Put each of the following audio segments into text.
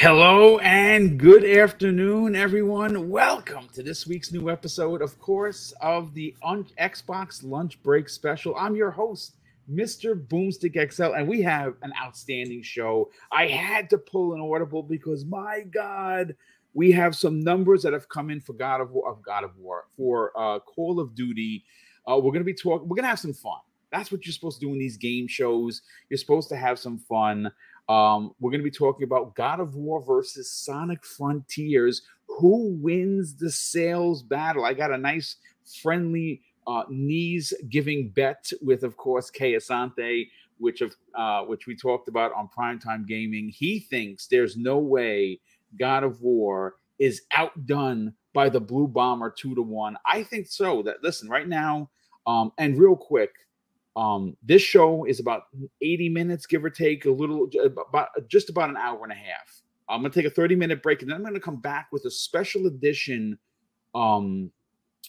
Hello and good afternoon, everyone. Welcome to this week's new episode, of course, of the Un- Xbox Lunch Break Special. I'm your host, Mr. Boomstick XL, and we have an outstanding show. I had to pull an audible because, my God, we have some numbers that have come in for God of War, of God of War for uh, Call of Duty. Uh, we're going to be talking. We're going to have some fun. That's what you're supposed to do in these game shows. You're supposed to have some fun. Um, we're going to be talking about God of War versus Sonic Frontiers. Who wins the sales battle? I got a nice, friendly, uh, knees giving bet with, of course, Kay Asante, which of uh, which we talked about on Primetime Gaming. He thinks there's no way God of War is outdone by the Blue Bomber two to one. I think so. That listen right now, um, and real quick, um, this show is about 80 minutes, give or take, a little about just about an hour and a half. I'm gonna take a 30 minute break and then I'm gonna come back with a special edition um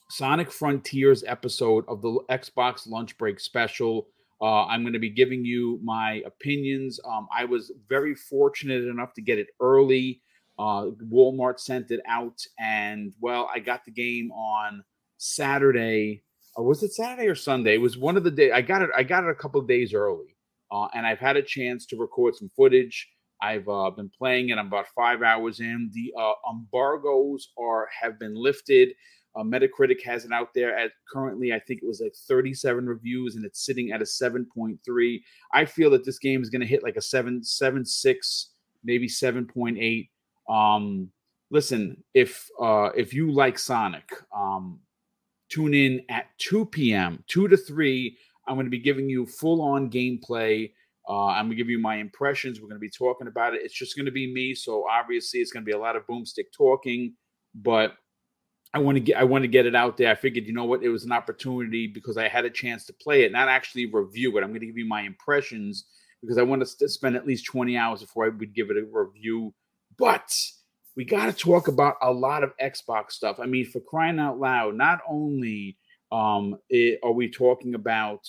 Sonic Frontiers episode of the Xbox lunch break special. Uh, I'm going to be giving you my opinions. Um, I was very fortunate enough to get it early. Uh, Walmart sent it out, and well, I got the game on Saturday or was it Saturday or Sunday? It was one of the day I got it. I got it a couple of days early, uh, and I've had a chance to record some footage. I've uh, been playing it. I'm about five hours in. The uh, embargoes are have been lifted. Uh, Metacritic has it out there at currently, I think it was like 37 reviews, and it's sitting at a 7.3. I feel that this game is going to hit like a seven, seven, six, maybe 7.8. Um, listen, if uh, if you like Sonic, um, tune in at 2 p.m., 2 to 3. I'm going to be giving you full on gameplay. Uh, I'm going to give you my impressions. We're going to be talking about it. It's just going to be me. So obviously, it's going to be a lot of boomstick talking, but I want to get I want to get it out there. I figured, you know what, it was an opportunity because I had a chance to play it, not actually review it. I'm going to give you my impressions because I want to spend at least 20 hours before I would give it a review. But we got to talk about a lot of Xbox stuff. I mean, for crying out loud, not only um, it, are we talking about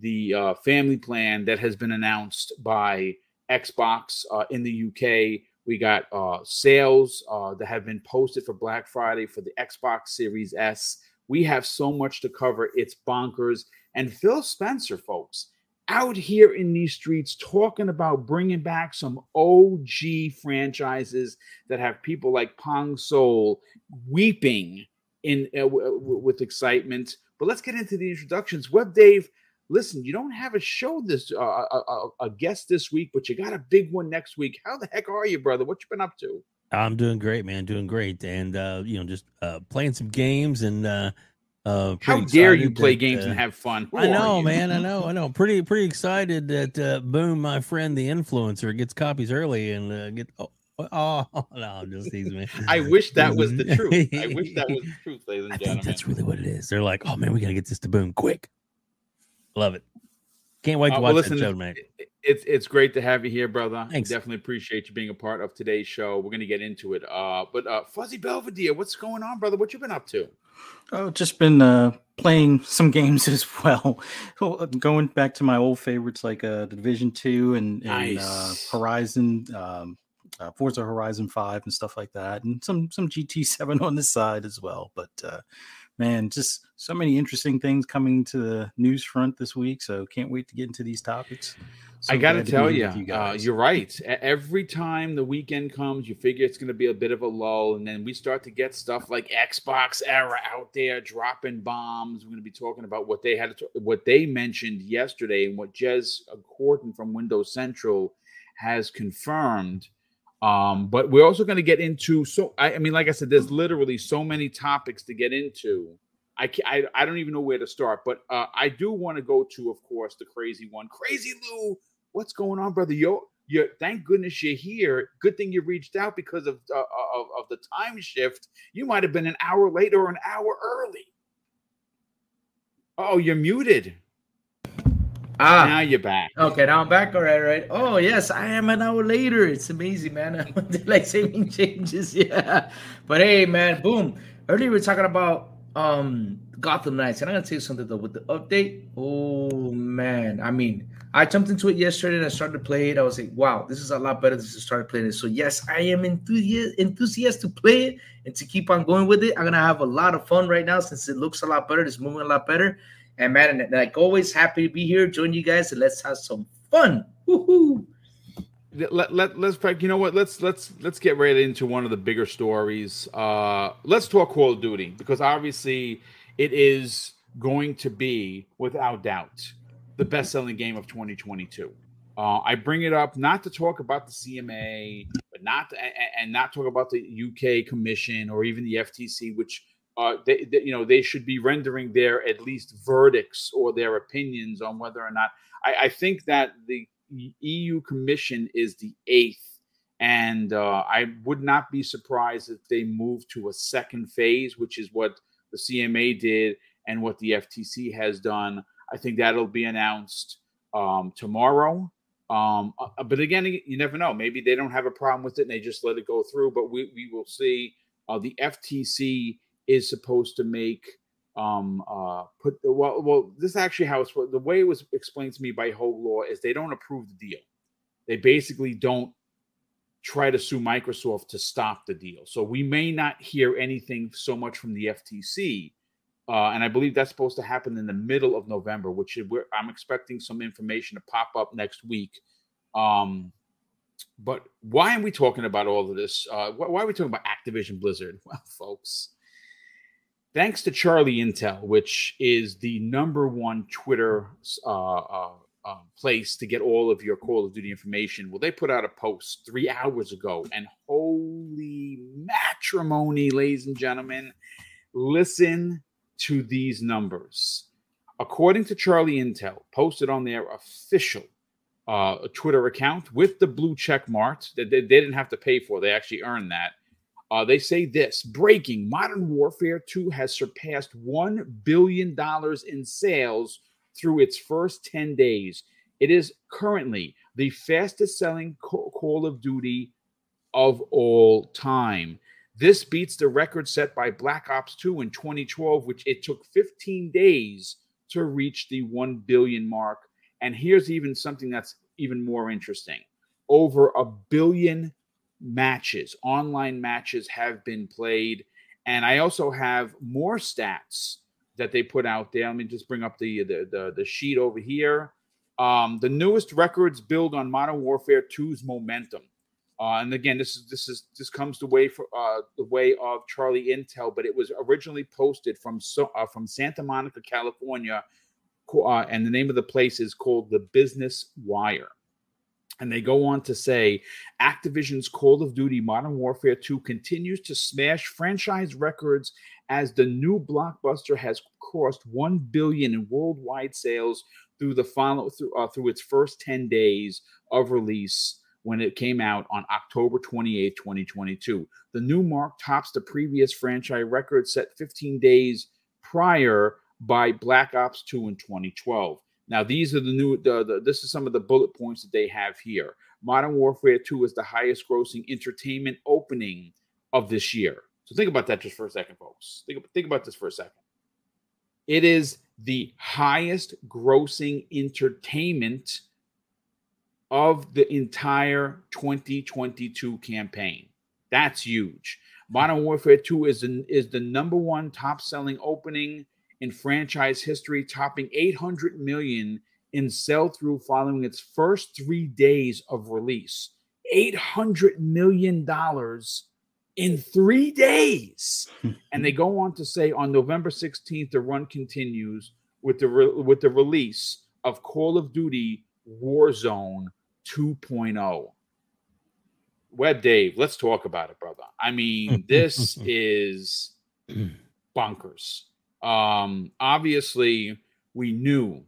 the uh, family plan that has been announced by Xbox uh, in the UK, we got uh, sales uh, that have been posted for Black Friday for the Xbox Series S. We have so much to cover. It's bonkers. And Phil Spencer, folks, out here in these streets talking about bringing back some OG franchises that have people like Pong Soul weeping in uh, w- with excitement. But let's get into the introductions. Web Dave, listen, you don't have a show this uh, a, a, a, guest this week, but you got a big one next week. How the heck are you, brother? What you been up to? I'm doing great, man. Doing great, and uh, you know, just uh, playing some games and uh, How dare you play that, games uh, and have fun? Who I know, man. I know. I know. Pretty pretty excited that uh, Boom, my friend, the influencer, gets copies early and uh, get. Oh, oh, oh no, just these man. I wish that was the truth. I wish that was the truth, ladies and I gentlemen. think that's really what it is. They're like, oh man, we gotta get this to Boom quick. Love it. Can't wait to uh, watch well, listen, that show, man. It's it's great to have you here, brother. Thanks. Definitely appreciate you being a part of today's show. We're gonna get into it. Uh, but uh, Fuzzy Belvedere, what's going on, brother? What you been up to? Oh, just been uh, playing some games as well. well. Going back to my old favorites like uh, Division Two and, and uh, nice. uh, Horizon, um, uh, Forza Horizon Five, and stuff like that, and some some GT Seven on the side as well. But uh, man, just so many interesting things coming to the news front this week. So can't wait to get into these topics. So I got to tell you, you uh, you're right. Every time the weekend comes, you figure it's going to be a bit of a lull, and then we start to get stuff like Xbox era out there dropping bombs. We're going to be talking about what they had, to, what they mentioned yesterday, and what Jez Corden from Windows Central has confirmed. Um, but we're also going to get into so I, I, mean, like I said, there's literally so many topics to get into. I, I, I don't even know where to start, but uh, I do want to go to, of course, the crazy one, Crazy Lou what's going on, brother? Yo, you thank goodness you're here. Good thing you reached out because of uh, of, of the time shift. You might have been an hour late or an hour early. Oh, you're muted. Ah, now you're back. Okay, now I'm back. All right, right. Oh yes, I am an hour later. It's amazing, man. Like saving changes. Yeah, but hey, man, boom. Earlier we are talking about um Gotham Knights, and I'm gonna tell you something though with the update. Oh man, I mean, I jumped into it yesterday and I started to play it. I was like, wow, this is a lot better than to start playing it. So yes, I am enthusiast enthusiast to play it and to keep on going with it. I'm gonna have a lot of fun right now since it looks a lot better. It's moving a lot better. And man, like always, happy to be here, join you guys, and let's have some fun. Woo-hoo. Let, let, let's you know what let's let's let's get right into one of the bigger stories uh let's talk call of duty because obviously it is going to be without doubt the best-selling game of 2022 uh, I bring it up not to talk about the CMA, but not to, and, not talk about the UK Commission or even the FTC, which uh, they, they, you know they should be rendering their at least verdicts or their opinions on whether or not. I, I think that the EU Commission is the eighth, and uh, I would not be surprised if they move to a second phase, which is what the CMA did and what the FTC has done. I think that'll be announced um, tomorrow. Um, uh, but again, you never know. Maybe they don't have a problem with it and they just let it go through. But we, we will see. Uh, the FTC is supposed to make um uh put the well well this is actually how it's the way it was explained to me by Hoeg Law is they don't approve the deal. They basically don't try to sue Microsoft to stop the deal. So we may not hear anything so much from the FTC. Uh, and I believe that's supposed to happen in the middle of November, which I'm expecting some information to pop up next week. Um, but why are we talking about all of this? Uh, why are we talking about Activision Blizzard? Well, folks, thanks to Charlie Intel, which is the number one Twitter uh, uh, uh, place to get all of your Call of Duty information. Well, they put out a post three hours ago, and holy matrimony, ladies and gentlemen, listen to these numbers. According to Charlie Intel, posted on their official uh, Twitter account with the blue check marks that they, they didn't have to pay for, they actually earned that. Uh, they say this breaking Modern Warfare 2 has surpassed $1 billion in sales through its first 10 days. It is currently the fastest selling Call of Duty of all time. This beats the record set by Black Ops 2 in 2012, which it took 15 days to reach the 1 billion mark. And here's even something that's even more interesting over a billion matches, online matches have been played. And I also have more stats that they put out there. Let me just bring up the the the, the sheet over here. Um, the newest records build on Modern Warfare 2's momentum. Uh, and again, this is this is this comes the way for uh, the way of Charlie Intel, but it was originally posted from so, uh, from Santa Monica, California, uh, and the name of the place is called the Business Wire. And they go on to say Activision's Call of Duty Modern Warfare 2 continues to smash franchise records as the new blockbuster has crossed 1 billion in worldwide sales through the final through, uh, through its first 10 days of release when it came out on October 28, 2022. The new mark tops the previous franchise record set 15 days prior by Black Ops 2 in 2012. Now, these are the new, the, the, this is some of the bullet points that they have here. Modern Warfare 2 is the highest grossing entertainment opening of this year. So think about that just for a second, folks. Think, think about this for a second. It is the highest grossing entertainment of the entire 2022 campaign. That's huge. Modern Warfare 2 is, is the number one top selling opening in franchise history, topping 800 million in sell through following its first three days of release. 800 million dollars in three days. and they go on to say on November 16th, the run continues with the re- with the release of Call of Duty Warzone 2.0. Web Dave, let's talk about it, brother. I mean, this is bonkers. Um, obviously, we knew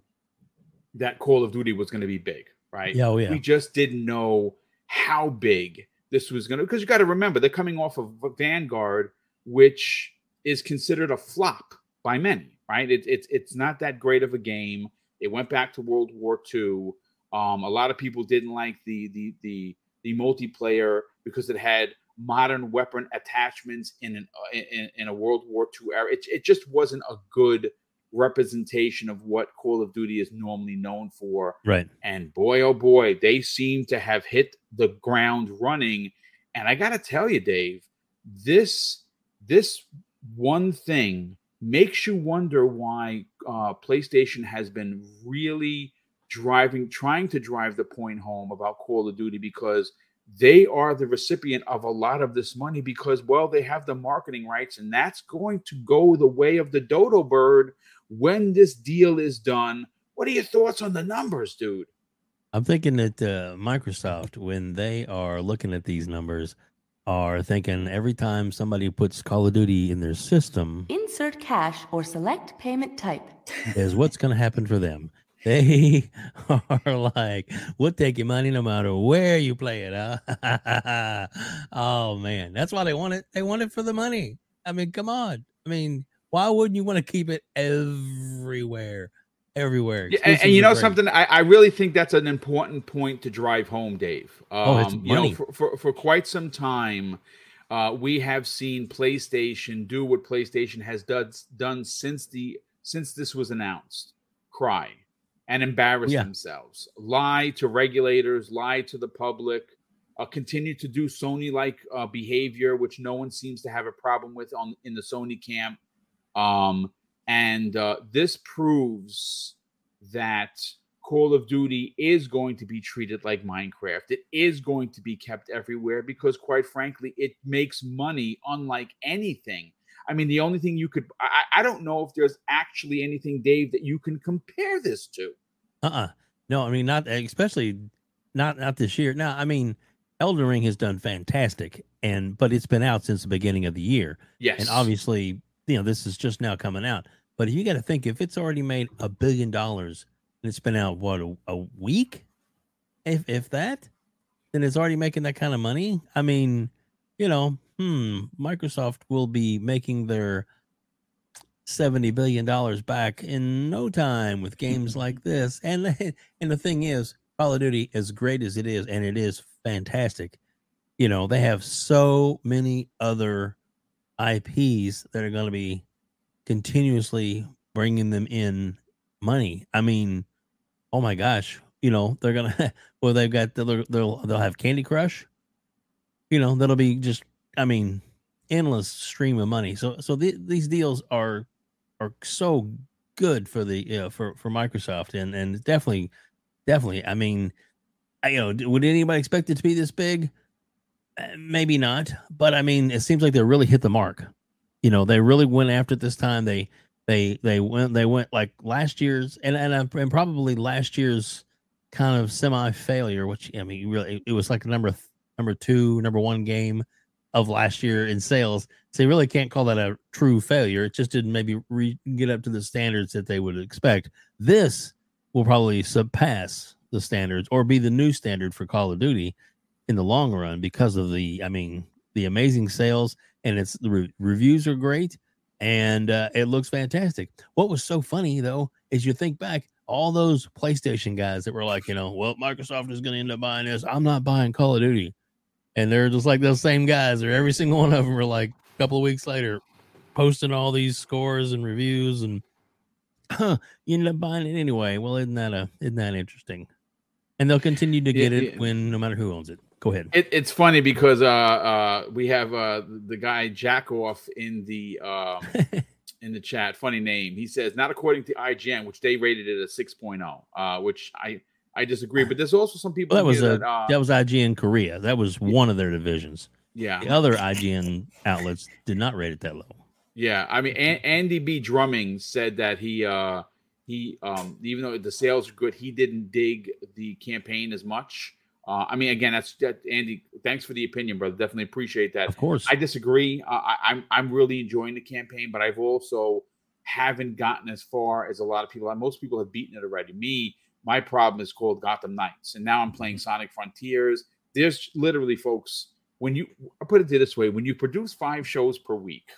that Call of Duty was going to be big, right? Yeah, oh, yeah. We just didn't know how big this was going to because you got to remember they're coming off of Vanguard, which is considered a flop by many, right? It, it's it's not that great of a game. It went back to World War II. Um, a lot of people didn't like the the the the multiplayer because it had modern weapon attachments in an uh, in, in a World War II era. It, it just wasn't a good representation of what Call of Duty is normally known for. Right. And boy, oh boy, they seem to have hit the ground running. And I got to tell you, Dave, this this one thing makes you wonder why uh, PlayStation has been really driving, trying to drive the point home about Call of Duty because they are the recipient of a lot of this money because, well, they have the marketing rights, and that's going to go the way of the dodo bird when this deal is done. What are your thoughts on the numbers, dude? I'm thinking that uh, Microsoft, when they are looking at these numbers, are thinking every time somebody puts Call of Duty in their system, insert cash or select payment type is what's going to happen for them. They are like, we'll take your money no matter where you play it. Huh? oh man, that's why they want it. They want it for the money. I mean, come on. I mean, why wouldn't you want to keep it everywhere? Everywhere. Yeah, and, and, you know great. something, I, I, really think that's an important point to drive home, Dave. Um, oh, it's money. you know, for, for, for quite some time, uh, we have seen PlayStation do what PlayStation has done done since the since this was announced. Cry and embarrass yeah. themselves, lie to regulators, lie to the public, uh, continue to do Sony like uh, behavior, which no one seems to have a problem with on in the Sony camp. Um, and uh, this proves that Call of Duty is going to be treated like Minecraft. It is going to be kept everywhere because, quite frankly, it makes money unlike anything. I mean, the only thing you could, I, I don't know if there's actually anything, Dave, that you can compare this to. Uh uh No, I mean, not especially not not this year. Now, I mean, Elden Ring has done fantastic, and but it's been out since the beginning of the year. Yes, and obviously, you know, this is just now coming out. But you got to think if it's already made a billion dollars and it's been out what a, a week, if if that, then it's already making that kind of money. I mean, you know, hmm, Microsoft will be making their seventy billion dollars back in no time with games like this. And and the thing is, Call of Duty, as great as it is, and it is fantastic. You know, they have so many other IPs that are going to be continuously bringing them in money. I mean, oh my gosh, you know, they're gonna well, they've got they'll they'll, they'll have Candy Crush. You know, that'll be just I mean, endless stream of money. So so the, these deals are are so good for the for for Microsoft and and definitely definitely. I mean, I, you know, would anybody expect it to be this big? Uh, maybe not, but I mean, it seems like they really hit the mark. You know, they really went after it this time. They they they went they went like last year's and and, and probably last year's kind of semi failure, which I mean, really it was like number number two, number one game of last year in sales. So you really can't call that a true failure. It just didn't maybe re- get up to the standards that they would expect. This will probably surpass the standards or be the new standard for Call of Duty in the long run because of the, I mean, the amazing sales and it's the re- reviews are great and uh, it looks fantastic. What was so funny though is you think back all those PlayStation guys that were like, you know, well, Microsoft is going to end up buying this. I'm not buying Call of Duty and they're just like those same guys, or every single one of them are like a couple of weeks later posting all these scores and reviews, and huh, you end up buying it anyway. Well, isn't that a isn't that interesting? And they'll continue to get it, when no matter who owns it. Go ahead. It, it's funny because uh, uh, we have uh, the guy Jackoff in the uh, in the chat. Funny name. He says not according to IGN, which they rated it a 6.0, uh, which I I disagree. But there's also some people well, that was a, that, uh, that was IGN Korea. That was one of their divisions. Yeah. The other IGN outlets did not rate it that low. Yeah, I mean, a- Andy B. Drumming said that he uh he um even though the sales are good, he didn't dig the campaign as much. Uh, I mean, again, that's that, Andy. Thanks for the opinion, brother. Definitely appreciate that. Of course, I disagree. Uh, I, I'm I'm really enjoying the campaign, but I've also haven't gotten as far as a lot of people. Most people have beaten it already. Me, my problem is called Gotham Knights, and now I'm playing Sonic Frontiers. There's literally, folks, when you I put it this way, when you produce five shows per week,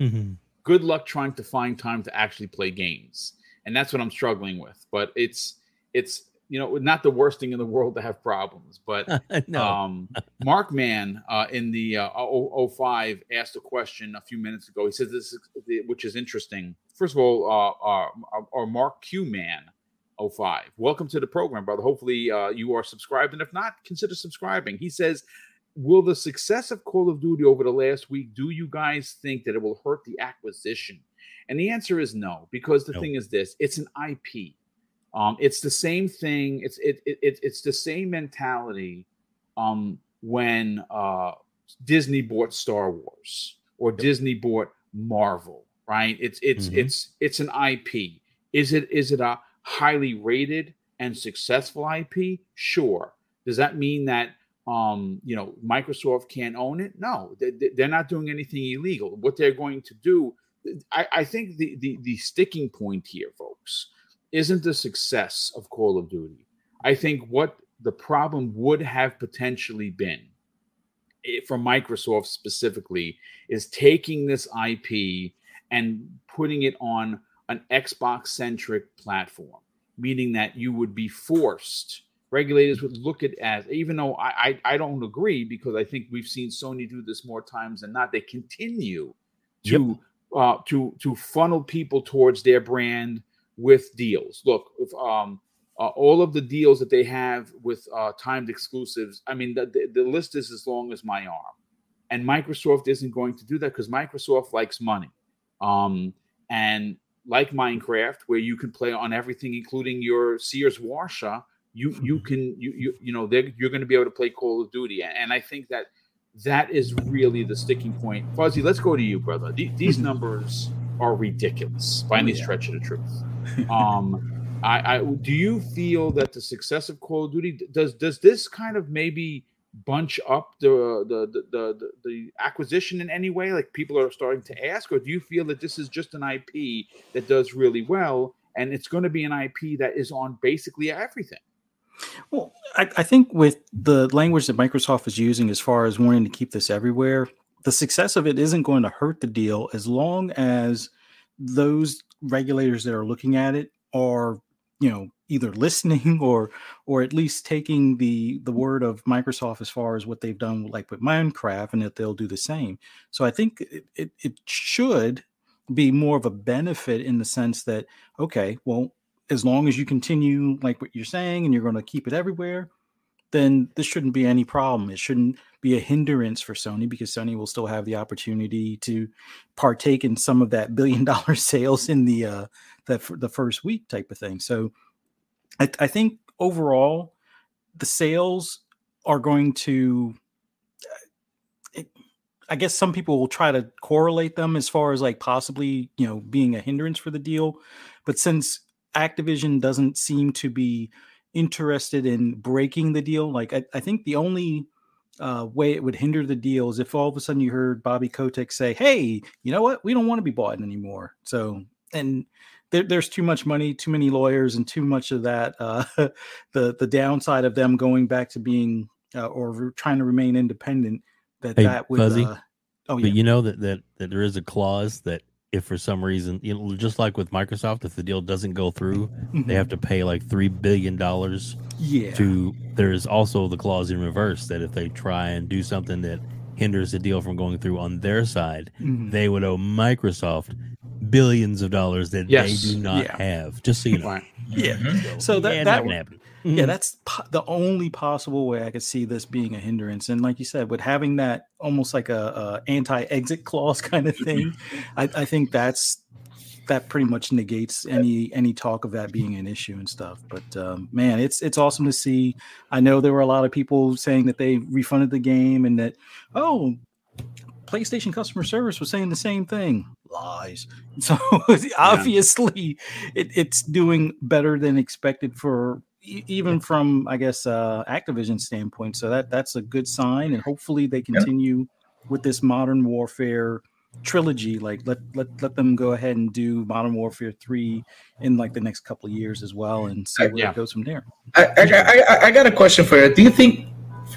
mm-hmm. good luck trying to find time to actually play games, and that's what I'm struggling with. But it's it's you know, not the worst thing in the world to have problems, but no. um, Mark Mann uh, in the uh, 05 asked a question a few minutes ago. He says this, is, which is interesting. First of all, uh, uh, or Mark Q Man 05. Welcome to the program, brother. Hopefully, uh, you are subscribed, and if not, consider subscribing. He says, "Will the success of Call of Duty over the last week do you guys think that it will hurt the acquisition?" And the answer is no, because the thing is this: it's an IP um, it's the same thing. It's it, it, it it's the same mentality um, when uh, Disney bought Star Wars or Disney bought Marvel. Right? It's it's mm-hmm. it's it's an IP. Is it is it a highly rated and successful IP? Sure. Does that mean that um, you know Microsoft can't own it? No, they, they're not doing anything illegal. What they're going to do, I, I think the, the the sticking point here, folks, isn't the success of Call of Duty. I think what the problem would have potentially been eh, for Microsoft specifically is taking this IP and putting it on an Xbox centric platform, meaning that you would be forced. Regulators would look at as, even though I, I, I don't agree because I think we've seen Sony do this more times than not. They continue to yep. uh, to to funnel people towards their brand with deals. Look, if, um, uh, all of the deals that they have with uh, timed exclusives, I mean, the, the, the, list is as long as my arm. And Microsoft isn't going to do that because Microsoft likes money. Um, and like Minecraft, where you can play on everything, including your Sears Washer, you you can you you you know you're going to be able to play Call of Duty, and I think that that is really the sticking point. Fuzzy, let's go to you, brother. these numbers are ridiculous by any stretch of the truth. Um, I, I do you feel that the success of Call of Duty does does this kind of maybe bunch up the the, the the the acquisition in any way? Like people are starting to ask, or do you feel that this is just an IP that does really well and it's going to be an IP that is on basically everything? Well, I, I, think with the language that Microsoft is using as far as wanting to keep this everywhere, the success of it isn't going to hurt the deal as long as those regulators that are looking at it are you know either listening or or at least taking the the word of microsoft as far as what they've done like with minecraft and that they'll do the same. So i think it, it, it should be more of a benefit in the sense that okay well as long as you continue like what you're saying and you're going to keep it everywhere then this shouldn't be any problem. It shouldn't be a hindrance for Sony because Sony will still have the opportunity to partake in some of that billion dollar sales in the uh the first week type of thing. So I, I think overall the sales are going to uh, I guess some people will try to correlate them as far as like possibly, you know, being a hindrance for the deal. But since Activision doesn't seem to be interested in breaking the deal. Like I, I think the only uh, way it would hinder the deal is if all of a sudden you heard Bobby Kotick say, "Hey, you know what? We don't want to be bought anymore." So and there, there's too much money, too many lawyers, and too much of that. Uh, the the downside of them going back to being uh, or trying to remain independent. That hey, that would. Fuzzy, uh, oh yeah. But you know that that that there is a clause that if for some reason, you know, just like with Microsoft, if the deal doesn't go through, mm-hmm. they have to pay like three billion dollars. Yeah. To there is also the clause in reverse that if they try and do something that hinders the deal from going through on their side, mm-hmm. they would owe Microsoft billions of dollars that yes. they do not yeah. have. Just so you know. Yeah. Mm-hmm. So that yeah, that would happen. Mm-hmm. Yeah, that's po- the only possible way I could see this being a hindrance. And like you said, with having that almost like a, a anti-exit clause kind of thing, I, I think that's that pretty much negates any any talk of that being an issue and stuff. But um, man, it's it's awesome to see. I know there were a lot of people saying that they refunded the game and that oh, PlayStation customer service was saying the same thing. Lies. So obviously, it, it's doing better than expected for even from I guess uh, Activision standpoint. So that that's a good sign, and hopefully they continue yeah. with this Modern Warfare trilogy. Like let let let them go ahead and do Modern Warfare three in like the next couple of years as well, and see where yeah. it goes from there. I, I, I I got a question for you. Do you think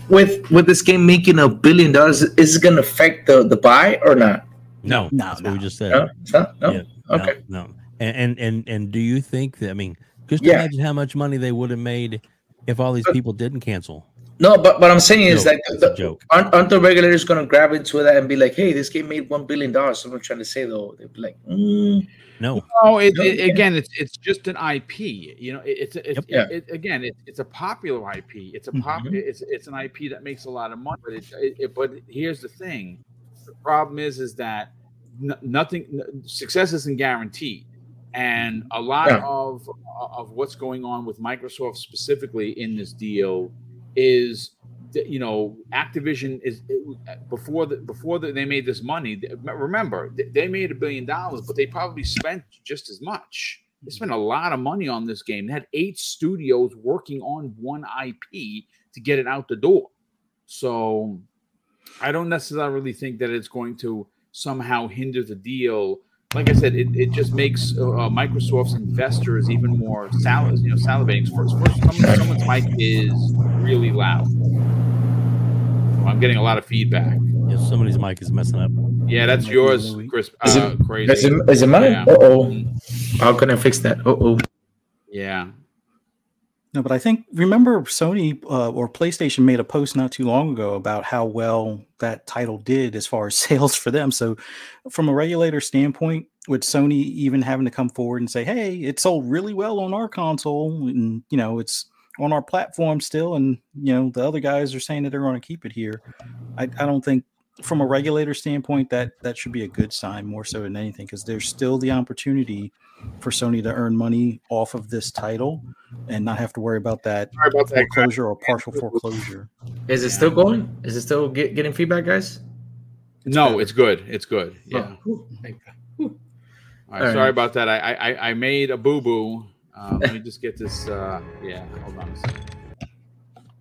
with with this game making a billion dollars, is it going to affect the the buy or not? No, no, that's no. what we just said. No, not, no? Yeah, okay, no, no. And, and and and do you think that? I mean, just yeah. imagine how much money they would have made if all these people didn't cancel. No, but what I'm saying is Joke. like It's the, a joke. aren't, aren't the regulators going to grab into that and be like, "Hey, this game made one billion dollars"? So I'm trying to say though, they'd be like, mm, No, No, it, it- again, it's it's just an IP. You know, it, it's it's Yep. Yeah. it, again, it, it's a popular IP. It's a pop. Mhm. It's it's an IP that makes a lot of money. But it, it, it- but here's the thing: the problem is is that n- nothing n- success isn't guaranteed, and a lot Yeah. of of what's going on with Microsoft specifically in this deal is you know Activision is before the before the, they made this money. Remember, they made a billion dollars, but they probably spent just as much. They spent a lot of money on this game. They had eight studios working on one IP to get it out the door. So I don't necessarily think that it's going to somehow hinder the deal. Like I said, it, it just makes uh, uh, Microsoft's investors even more sal- you know, salivating. First, first someone, someone's mic is really loud. So I'm getting a lot of feedback. if somebody's mic is messing up. Yeah, that's yours, really weak. Chris. Is it- Uh, crazy. is it, is it mine? Yeah. Uh oh. How can I fix that? Uh oh. Yeah. No, but I think remember Sony uh, or PlayStation made a post not too long ago about how well that title did as far as sales for them. So, from a regulator standpoint, with Sony even having to come forward and say, "Hey, it sold really well on our console, and you know it's on our platform still," and you know the other guys are saying that they're going to keep it here. I, I don't think, from a regulator standpoint, that that should be a good sign more so than anything because there's still the opportunity for Sony to earn money off of this title and not have to worry about that Sorry about that. foreclosure or partial foreclosure. Is it still going? Is it still get, getting feedback, guys? No, better. it's good. It's good. Yeah. Oh, whew, thank God. Whew. All right, All sorry right. about that. I I, I made a boo boo. Uh, let me just get this. Uh, yeah, hold on a second.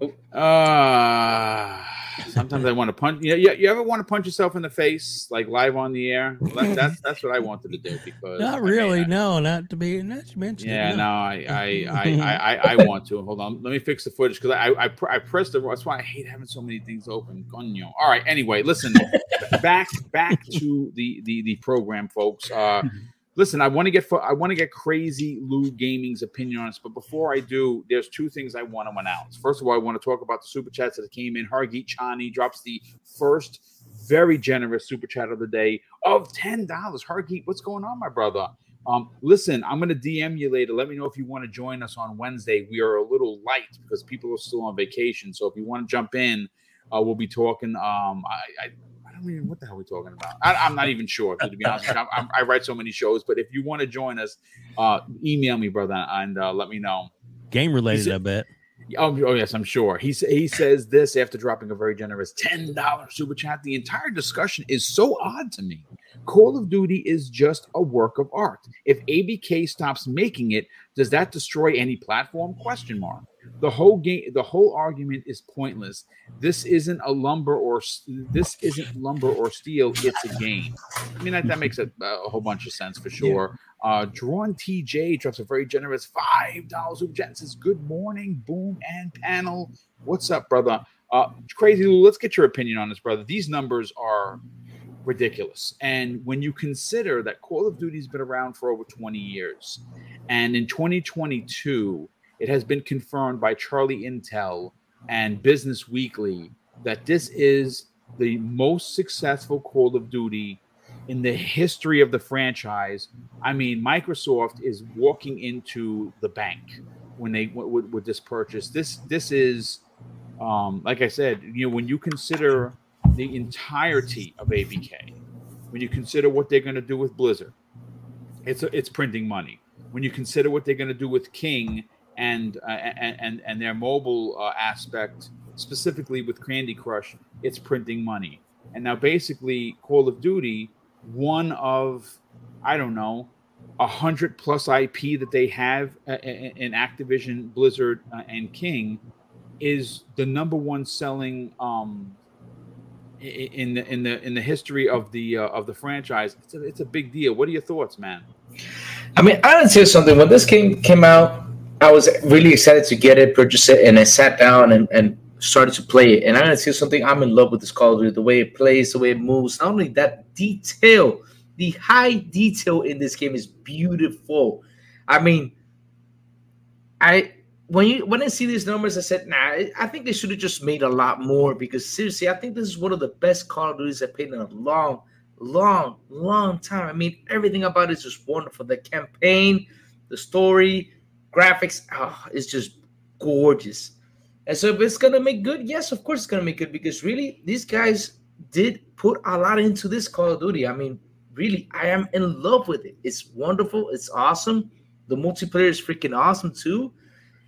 Oh. Uh, sometimes I want to punch. You, you, you ever want to punch yourself in the face, like live on the air? Well, that, that's that's what I wanted to do because I Not mean, really. I- no, not to be not to mention. it, yeah, no. no, I, I, I, I, I, I want to. Hold on, let me fix the footage because I, I, pr- I pressed the. That's why I hate having so many things open. Coño. All right. Anyway, listen. back, back to the the the program, folks. Uh, listen, I want to get I want to get crazy Lou Gaming's opinion on this, but before I do, there's two things I want to announce. First of all, I want to talk about the super chats that came in. Hargeet Chani drops the first very generous super chat of the day of ten dollars. Hargeet, what's going on, my brother? Um, listen, I'm gonna DM you later. Let me know if you want to join us on Wednesday. We are a little light because people are still on vacation. So if you want to jump in, uh, we'll be talking. Um, I, I I don't even what the hell are we talking about. I, I'm not even sure to be honest. I'm, I'm, I write so many shows, but if you want to join us, uh, email me, brother, and uh, let me know. Game related, I bet. Oh, oh yes, I'm sure. He he says this after dropping a very generous ten dollars super chat. The entire discussion is so odd to me. Call of Duty is just a work of art. If ABK stops making it, does that destroy any platform? Question mark. The whole game, the whole argument is pointless. This isn't a lumber or this isn't lumber or steel. It's a game. I mean that, that makes a, a whole bunch of sense for sure. Uh, Drawn TJ drops a very generous five dollars chat says, "Good morning, boom and panel. What's up, brother? Uh, crazy Lou, let's get your opinion on this, brother. These numbers are ridiculous, and when you consider that Call of Duty's been around for over twenty years, and in 2022, it has been confirmed by Charlie Intel and Business Weekly that this is the most successful Call of Duty in the history of the franchise. I mean, Microsoft is walking into the bank when they with, with this purchase. This this is, um, like I said, you know, when you consider the entirety of ABK, when you consider what they're going to do with Blizzard, it's it's printing money. When you consider what they're going to do with King and uh, and and their mobile uh, aspect, specifically with Candy Crush, it's printing money. And now, basically, Call of Duty, one of I don't know, a hundred plus IP that they have uh, in Activision, Blizzard, uh, and King, is the number one selling um, in the in the in the history of the uh, of the franchise. It's a it's a big deal. What are your thoughts, man? I mean, I would say something. When this game came out, I was really excited to get it, purchase it, and I sat down and, and started to play it. And I'm gonna say something. I'm in love with this Call of Duty. The way it plays, the way it moves. Not only that, detail. The high detail in this game is beautiful. I mean, I when you when I see these numbers, I said, nah, I think they should have just made a lot more because seriously, I think this is one of the best Call of Duties I've played in a long, long, long time. I mean, everything about it is just wonderful. The campaign, the story, graphics, oh, just gorgeous. And so if it's gonna make good, yes, of course it's gonna make good because really these guys did put a lot into this Call of Duty. I mean, really, I am in love with it. It's wonderful, it's awesome. The multiplayer is freaking awesome too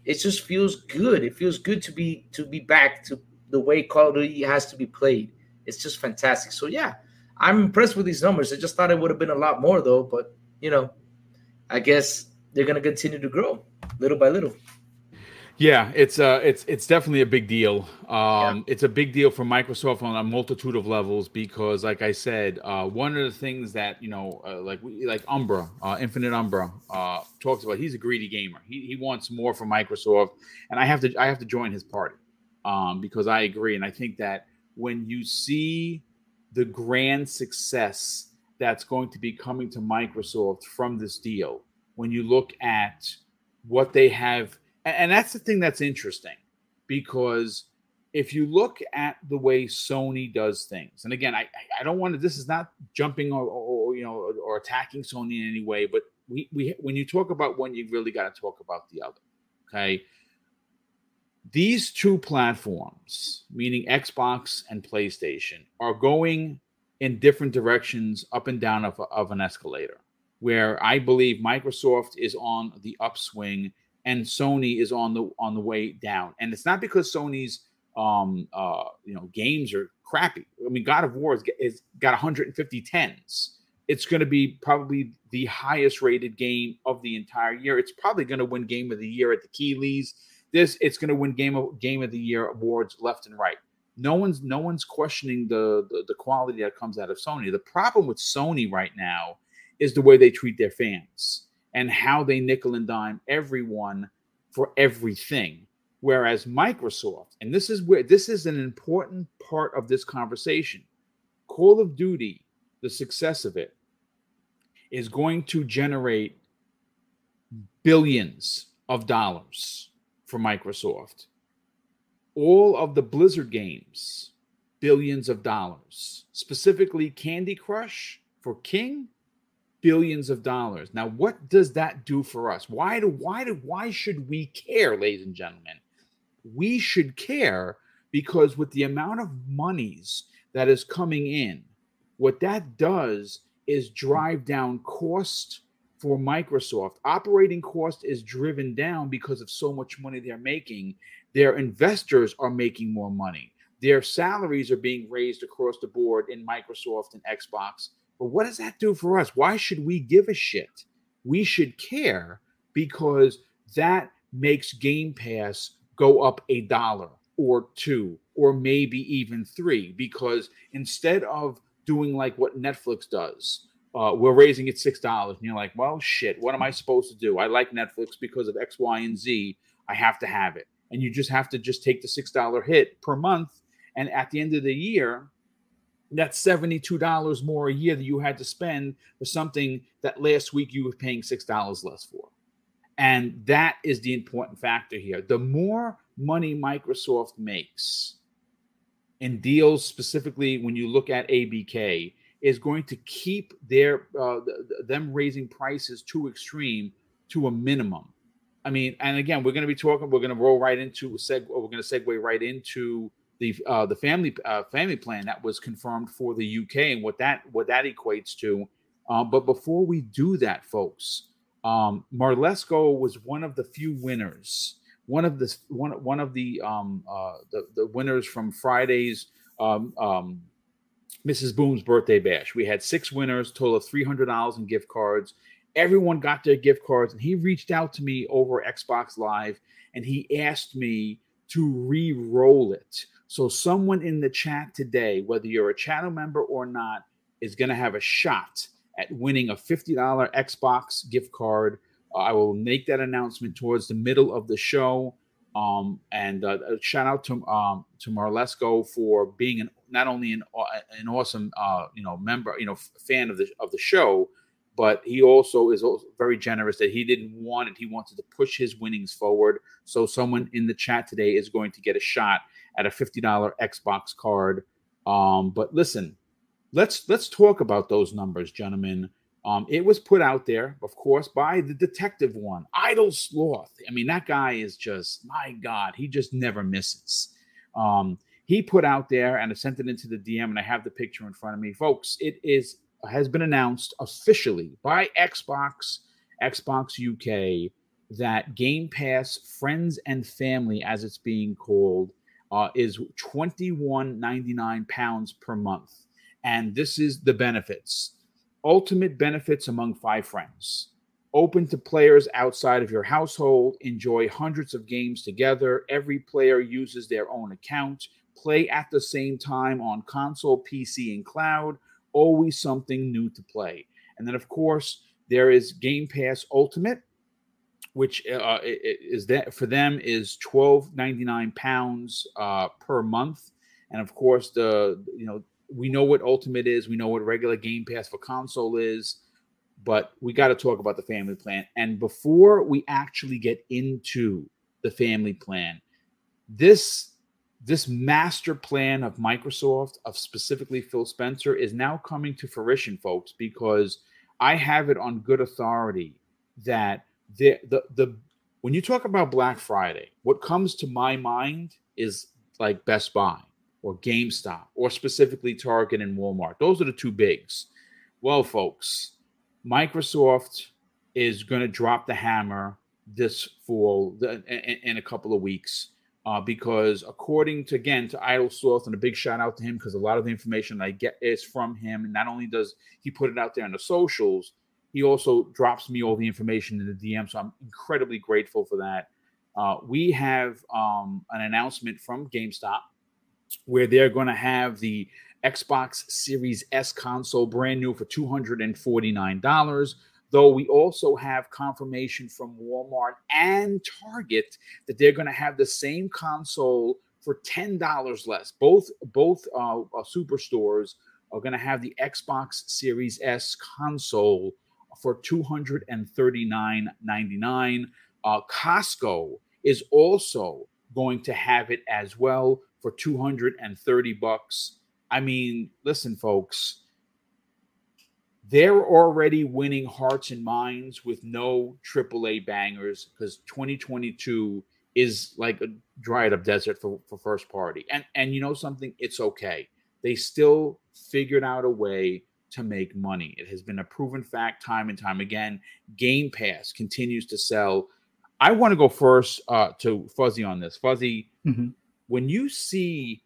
it just feels good. It feels good to be to be back to the way Call of Duty has to be played. It's just fantastic. So yeah, I'm impressed with these numbers. I just thought it would have been a lot more though, but you know, I guess they're gonna continue to grow little by little. Yeah, it's uh it's it's definitely a big deal. Um yeah. it's a big deal for Microsoft on a multitude of levels because like I said, uh one of the things that, you know, uh, like we like Umbra, uh Infinite Umbra uh talks about he's a greedy gamer. He he wants more from Microsoft and I have to I have to join his party. Um because I agree and I think that when you see the grand success that's going to be coming to Microsoft from this deal, when you look at what they have and that's the thing that's interesting because if you look at the way Sony does things, and again, I I don't want to. This is not jumping or, or you know or, attacking Sony in any way, but we we when you talk about one, you really got to talk about the other. Okay, these two platforms, meaning Xbox and PlayStation, are going in different directions up and down of, of an escalator. Where I believe Microsoft is on the upswing and Sony is on the on the way down. And it's not because Sony's um uh you know games are crappy. I mean, God of War has is got 150 tens. It's going to be probably the highest rated game of the entire year. It's probably going to win Game of the Year at the Keighleys. This it's going to win Game of Game of the Year awards left and right. No one's no one's questioning the, the the quality that comes out of Sony. The problem with Sony right now is the way they treat their fans and how they nickel and dime everyone for everything. Whereas Microsoft, and this is where this is an important part of this conversation, Call of Duty, the success of it, is going to generate billions of dollars for Microsoft. All of the Blizzard games, billions of dollars. Specifically, Candy Crush for King, billions of dollars. Now, what does that do for us? Why do why do why should we care, ladies and gentlemen? We should care because with the amount of monies that is coming in, what that does is drive down cost for Microsoft. Operating cost is driven down because of so much money they're making. Their investors are making more money. Their salaries are being raised across the board in Microsoft and Xbox but what does that do for us? Why should we give a shit? We should care because that makes Game Pass go up a dollar or two or maybe even three. Because instead of doing like what Netflix does, uh, we're raising it six dollars, and you're like, well, shit, what am I supposed to do? I like Netflix because of X, Y, and Z. I have to have it, and you just have to just take the six dollar hit per month, and at the end of the year, that's $72 more a year that you had to spend for something that last week you were paying $6 less for. And that is the important factor here. The more money Microsoft makes in deals, specifically when you look at ABK, is going to keep their uh, them raising prices too extreme to a minimum. I mean, and again, we're going to be talking. We're going to roll right into seg. We're going to segue right into the uh, the family uh, family plan that was confirmed for the UK and what that what that equates to. Uh, but before we do that, folks, um, Marlesco was one of the few winners. One of the one one of the um, uh, the, the winners from Friday's um, um, Mrs. Boom's birthday bash. We had six winners, total of three hundred dollars in gift cards. Everyone got their gift cards, and he reached out to me over Xbox Live, and he asked me to re-roll it so, someone in the chat today, whether you're a channel member or not, is going to have a shot at winning a $50 Xbox gift card. Uh, I will make that announcement towards the middle of the show. Um, and uh, shout out to um, to Marlesco for being an, not only an uh, an awesome uh, you know member you know fan of the of the show, but he also is also very generous that he didn't want it. He wanted to push his winnings forward. So someone in the chat today is going to get a shot at a $50 Xbox card. Um, but listen, let's let's talk about those numbers, gentlemen. Um, it was put out there, of course, by the detective one, Idle Sloth. I mean, that guy is just my God, he just never misses. Um, he put out there and I sent it into the DM, and I have the picture in front of me, folks. It is has been announced officially by Xbox, Xbox UK, that Game Pass Friends and Family, as it's being called, uh, is twenty one ninety nine pounds per month, and this is the benefits. Ultimate benefits among five friends. Open to players outside of your household. Enjoy hundreds of games together. Every player uses their own account. Play at the same time on console, PC, and cloud always something new to play. And then, of course, there is Game Pass Ultimate, which uh, is that for them is twelve ninety nine pounds uh, per month. And of course, the you know we know what Ultimate is, we know what regular Game Pass for console is, but we got to talk about the family plan. And before we actually get into the family plan, this this master plan of Microsoft, of specifically Phil Spencer, is now coming to fruition, folks, because I have it on good authority that the the the when you talk about Black Friday, what comes to my mind is like Best Buy or GameStop or specifically Target and Walmart. Those are the two bigs. Well, folks, Microsoft is going to drop the hammer this fall in, in a couple of weeks uh, because according to again to Idle Sloth, and a big shout out to him because a lot of the information I get is from him. And not only does he put it out there on the socials, he also drops me all the information in the DM. So I'm incredibly grateful for that. Uh, we have um, an announcement from GameStop where they're going to have the Xbox Series S console brand new for $249 though we also have confirmation from Walmart and Target that they're going to have the same console for $10 less. Both both uh, uh, superstores are going to have the Xbox Series S console for $239.99. Uh, Costco is also going to have it as well for 230 bucks. I mean, listen, folks, they're already winning hearts and minds with no AAA bangers because 2022 is like a dried up desert for, for first party. And and you know something, it's okay. They still figured out a way to make money. It has been a proven fact time and time again. Game Pass continues to sell. I want to go first uh, to Fuzzy on this. Fuzzy, mm-hmm. when you see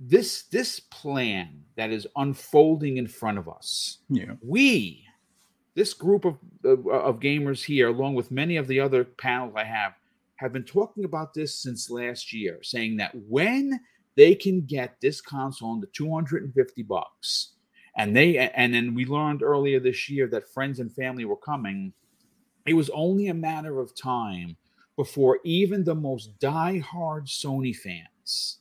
this this plan that is unfolding in front of us yeah we this group of of gamers here along with many of the other panels i have have been talking about this since last year saying that when they can get this console under 250 bucks and they and then we learned earlier this year that friends and family were coming it was only a matter of time before even the most die-hard sony fans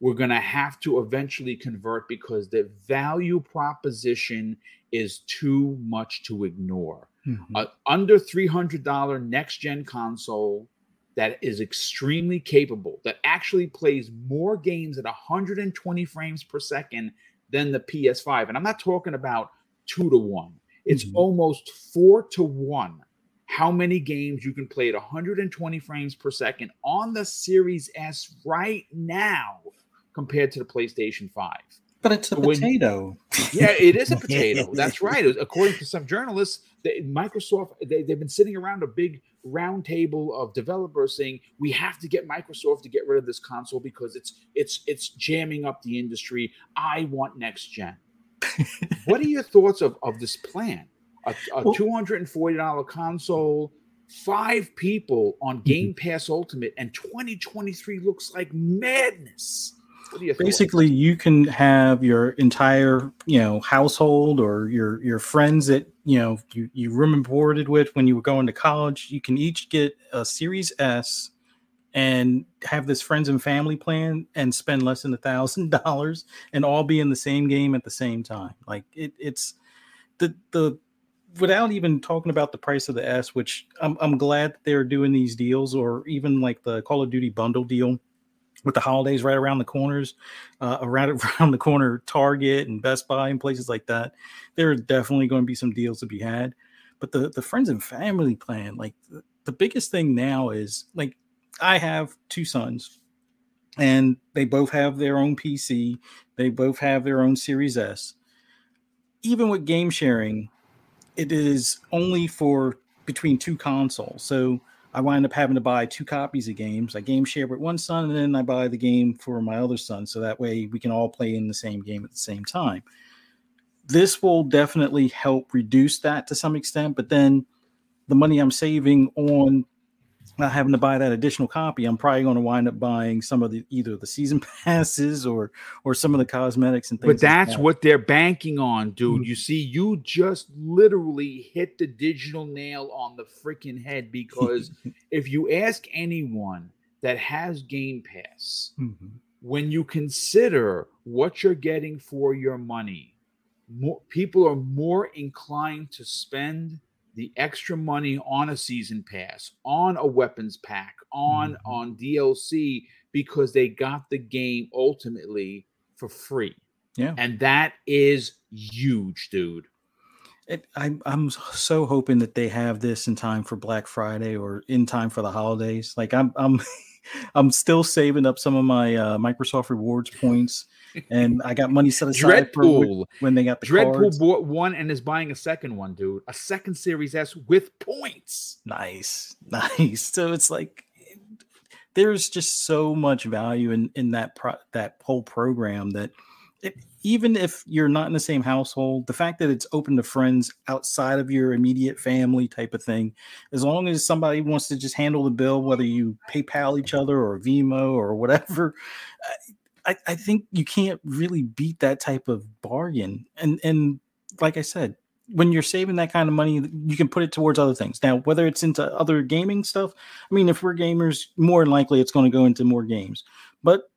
we're going to have to eventually convert because the value proposition is too much to ignore. Mm-hmm. Uh, under $300 next gen console that is extremely capable, that actually plays more games at 120 frames per second than the PS5. And I'm not talking about two to one, it's mm-hmm. almost four to one how many games you can play at 120 frames per second on the Series S right now compared to the PlayStation 5. But it's a when, potato. Yeah, it is a potato. That's right. According to some journalists, they, Microsoft they, they've been sitting around a big round table of developers saying we have to get Microsoft to get rid of this console because it's it's it's jamming up the industry. I want next gen. what are your thoughts of, of this plan? A, a well, $240 console, five people on mm-hmm. Game Pass Ultimate, and 2023 looks like madness basically you can have your entire you know household or your your friends that you know you, you room and boarded with when you were going to college. You can each get a series s and have this friends and family plan and spend less than a thousand dollars and all be in the same game at the same time. Like it, it's the the without even talking about the price of the S, which I'm I'm glad that they're doing these deals, or even like the Call of Duty bundle deal with the holidays right around the corners, uh, around around the corner, Target and Best Buy and places like that. There are definitely going to be some deals to be had. But the the friends and family plan, like the, the biggest thing now is like I have two sons, and they both have their own PC. They both have their own Series S. Even with game sharing, it is only for between two consoles. So I wind up having to buy two copies of games. I game share with one son, and then I buy the game for my other son. So that way we can all play in the same game at the same time. This will definitely help reduce that to some extent. But then the money I'm saving on not having to buy that additional copy, I'm probably going to wind up buying some of the either the season passes or or some of the cosmetics and things. But that's like that. what they're banking on, dude. Mhm. You see, you just literally hit the digital nail on the freaking head because if you ask anyone that has Game Pass, Mhm. when you consider what you're getting for your money, more, people are more inclined to spend the extra money on a season pass, on a weapons pack, on Mhm. on DLC because they got the game ultimately for free. Yeah. And that is huge, dude. It, I'm I'm so hoping that they have this in time for Black Friday or in time for the holidays. Like I'm I'm I'm still saving up some of my uh, Microsoft rewards points, and I got money set aside for wh- when they got the Dreadpool cards. bought one and is buying a second one, dude. A second Series S with points. Nice, nice. So it's like there's just so much value in in that pro- that whole program that it, even if you're not in the same household, the fact that it's open to friends outside of your immediate family type of thing, as long as somebody wants to just handle the bill, whether you PayPal each other or Venmo or whatever, uh, I, I think you can't really beat that type of bargain. And and like I said, when you're saving that kind of money, you can put it towards other things. Now, whether it's into other gaming stuff, I mean, if we're gamers, more than likely it's going to go into more games. But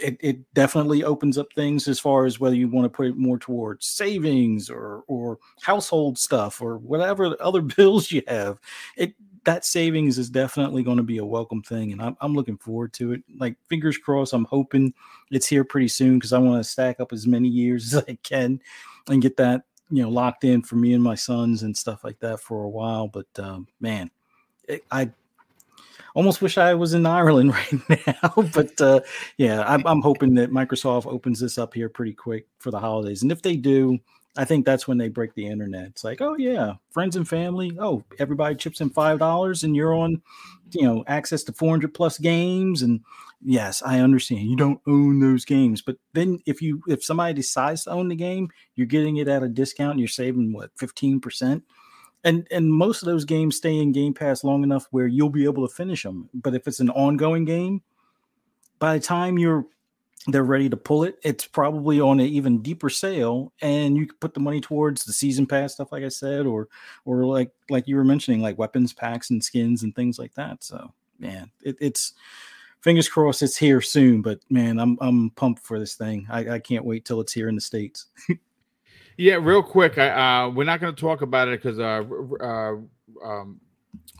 it, it definitely opens up things as far as whether you want to put it more towards savings or or household stuff or whatever other bills you have. It that savings is definitely going to be a welcome thing, and I'm I'm looking forward to it. Like fingers crossed, I'm hoping it's here pretty soon because I want to stack up as many years as I can and get that you know locked in for me and my sons and stuff like that for a while. But um, man, it, I almost wish I was in Ireland right now. but uh, yeah, I'm, I'm hoping that Microsoft opens this up here pretty quick for the holidays, and if they do. I think that's when they break the internet. It's like, oh yeah, friends and family. Oh, everybody chips in five dollars, and you're on, you know, access to 400 plus games. And yes, I understand you don't own those games, but then if you if somebody decides to own the game, you're getting it at a discount. And you're saving what 15 percent. And and most of those games stay in Game Pass long enough where you'll be able to finish them. But if it's an ongoing game, by the time you're they're ready to pull it, it's probably on an even deeper sale, and you can put the money towards the season pass stuff, like I said, or or like like you were mentioning, like weapons packs and skins and things like that. So man, it, it's fingers crossed it's here soon. But man, I'm I'm pumped for this thing. I, I can't wait till it's here in the states. Yeah, real quick. I, uh, we're not going to talk about it because uh, uh, um,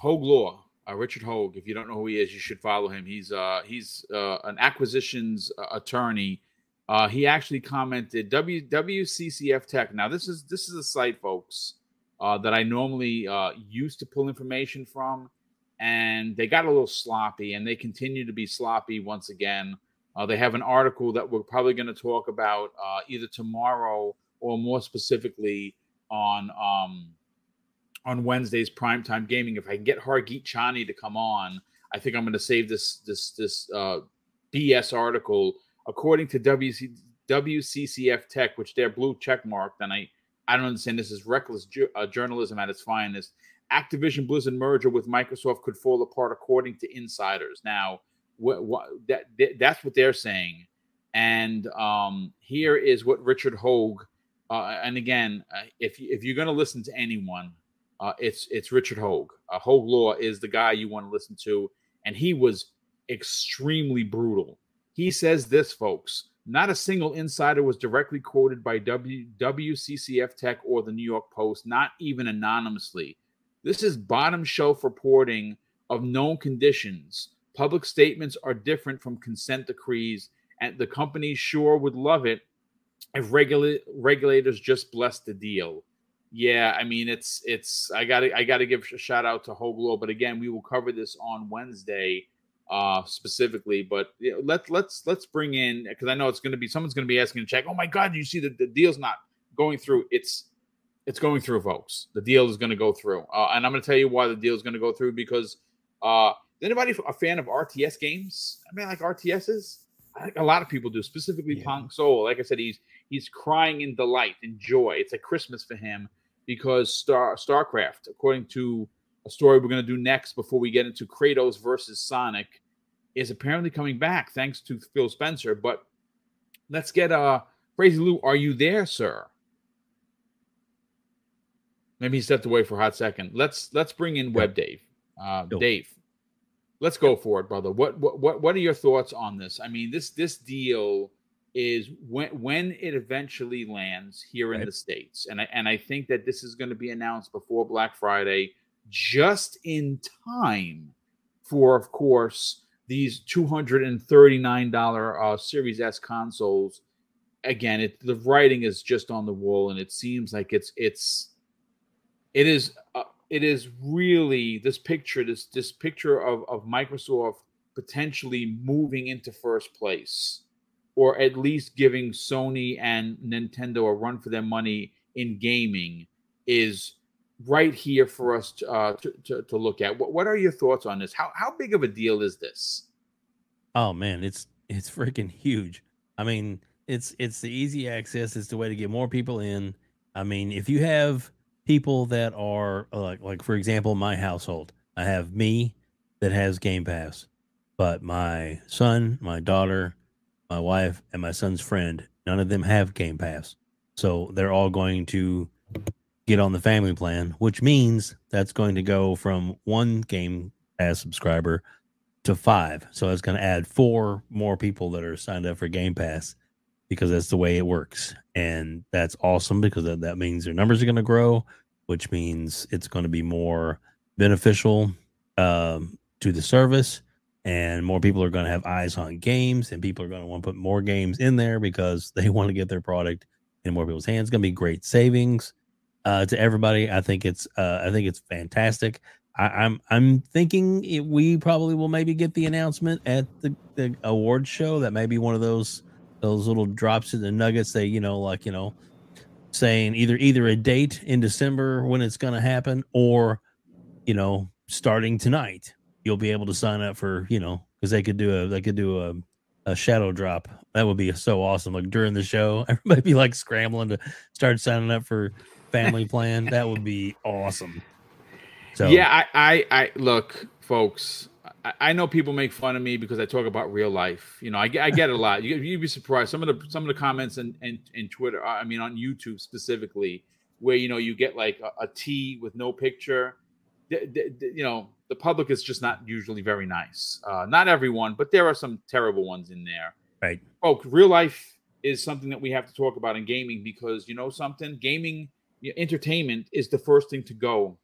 Hoeg Law, uh, Richard Hoeg. If you don't know who he is, you should follow him. He's uh, he's uh, an acquisitions uh, attorney. Uh, he actually commented w, WCCF Tech. Now this is this is a site, folks, uh, that I normally used to pull information from, and they got a little sloppy, and they continue to be sloppy once again. They have an article that we're probably going to talk about either tomorrow or more specifically on um, on Wednesday's primetime gaming. If I can get Hargeet Chani to come on, I think I'm going to save this this this uh, BS article. According to WC, WCCF Tech, which they're blue check marked, and I I don't understand. This is reckless ju- uh, journalism at its finest. Activision Blizzard merger with Microsoft could fall apart, according to insiders. Now, what, what that, that that's what they're saying. And um, here is what Richard Hoeg uh, and again, uh, if if you're going to listen to anyone, uh, it's it's Richard Hoeg. Uh, Hoeg Law is the guy you want to listen to, and he was extremely brutal. He says this, folks: Not a single insider was directly quoted by w, WCCF Tech or the New York Post, not even anonymously. This is bottom shelf reporting of known conditions. Public statements are different from consent decrees, and the company sure would love it if regula- regulators just blessed the deal. Yeah, I mean it's it's I got to I got to give a shout out to Hoeg Law, but again, we will cover this on Wednesday uh specifically but you know, let let's let's bring in because i know it's going to be someone's going to be asking to check oh my god you see that the deal's not going through. It's it's going through folks. The deal is going to go through. Uh, and i'm going to tell you why the deal is going to go through because uh anybody a fan of rts games? I mean like rts's I think a lot of people do specifically yeah. punk soul. Like i said he's he's crying in delight and joy. It's like christmas for him because star starcraft according to a story we're going to do next before we get into Kratos versus Sonic is apparently coming back thanks to Phil Spencer. But let's get uh Crazy Lou, are you there, sir? Maybe he stepped away for a hot second. Let's let's bring in Web Dave. Uh, Dave, let's go for it, brother. What what what what are your thoughts on this? I mean, this this deal is when when it eventually lands here right. in the states, and I and I think that this is going to be announced before Black Friday just in time for, of course, these $239 uh, Series S consoles. Again, it the writing is just on the wall, and it seems like it's it's it is uh, it is really this picture this this picture of of Microsoft potentially moving into first place, or at least giving Sony and Nintendo a run for their money in gaming is right here for us to, uh, to, to, to, look at. What, what are your thoughts on this? How, how big of a deal is this? Oh man, it's, it's freaking huge. I mean, it's, it's the easy access. It's the way to get more people in. I mean, if you have people that are like, like for example, my household, I have me that has Game Pass, but my son, my daughter, my wife, and my son's friend, none of them have Game Pass. So they're all going to get on the family plan, which means that's going to go from one game pass subscriber to five. So it's going to add four more people that are signed up for Game Pass because that's the way it works. And that's awesome because that, that means their numbers are going to grow, which means it's going to be more beneficial um, to the service. And more people are going to have eyes on games, and people are going to want to put more games in there because they want to get their product in more people's hands. It's going to be great savings uh, to everybody. I think it's uh, I think it's fantastic. I, am I'm, I'm thinking it, we probably will maybe get the announcement at the, the award show. That may be one of those those little drops in the nuggets. They you know like you know saying either either a date in December when it's going to happen or you know starting tonight you'll be able to sign up for you know because they could do a they could do a a shadow drop. That would be so awesome. Like during the show, everybody be like scrambling to start signing up for family plan. That would be awesome. So yeah, I, I, I look, folks. I, I, know people make fun of me because I talk about real life. You know, I, I get a lot. You, you'd be surprised. Some of the some of the comments and and in, in Twitter. I mean, on YouTube specifically, where you know you get like a, a T with no picture. You know, the public is just not usually very nice. Uh, not everyone, but there are some terrible ones in there. Right. Oh, real life is something that we have to talk about in gaming because you know something, gaming entertainment is the first thing to go